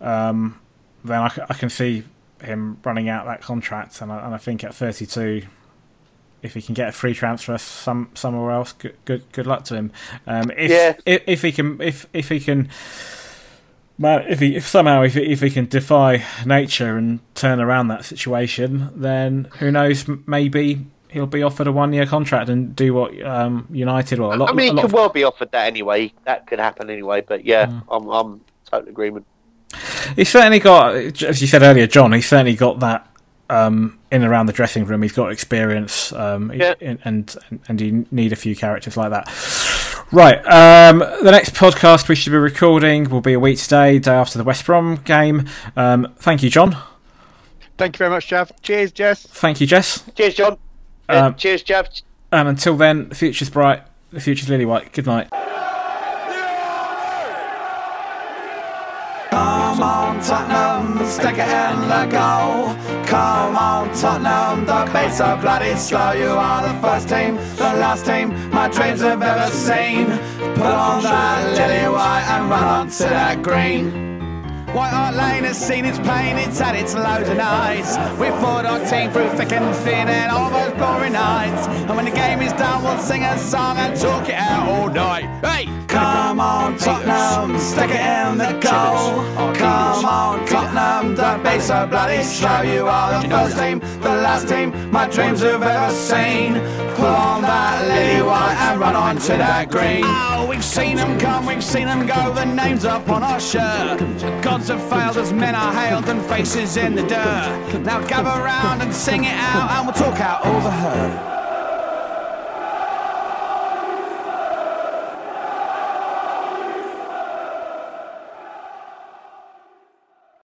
um, then I, I, can see him running out that contract. And I, and I think at 32, if he can get a free transfer some somewhere else, good good, good luck to him. Um, if, yeah. if, if he can if if he can. if he if somehow if if he can defy nature and turn around that situation, then who knows? Maybe he'll be offered a one year contract and do what um, United or a lot. I mean, he could of... well be offered that anyway. That could happen anyway. But yeah, mm. I'm I'm totally agreement. He's certainly got, as you said earlier, John. He's certainly got that um, in and around the dressing room. He's got experience, um, yeah. and, and and you need a few characters like that. Right. Um, the next podcast we should be recording will be a week today, day after the West Brom game. Um, thank you, John. Thank you very much, Jeff. Cheers, Jess. Thank you, Jess. Cheers, John. Um, cheers, Jeff. And until then, the future's bright. The future's lily white. Good night. Come on, Tottenham, stick it in the goal. Come on, Tottenham, the pace so bloody slow. You are the first team, the last team my dreams have ever seen. Put on that lily white and run on to that green. White Hart Lane has seen its pain, it's had its lows and highs. We fought our team through thick and thin and all those glory nights. And when the game is done, we'll sing a song and talk it out all night. Hey! Come on, Tottenham, stick it in the goal. Come on, Tottenham, don't be so bloody slow. You are the first team, the last team my dreams have ever seen. Pull on that lily white and run on to that green. Oh, we've seen them come, we've seen them go, the names up on our shirt. Have failed as men are hailed and faces in the dirt. Now gather round and sing it out and we'll talk out over her.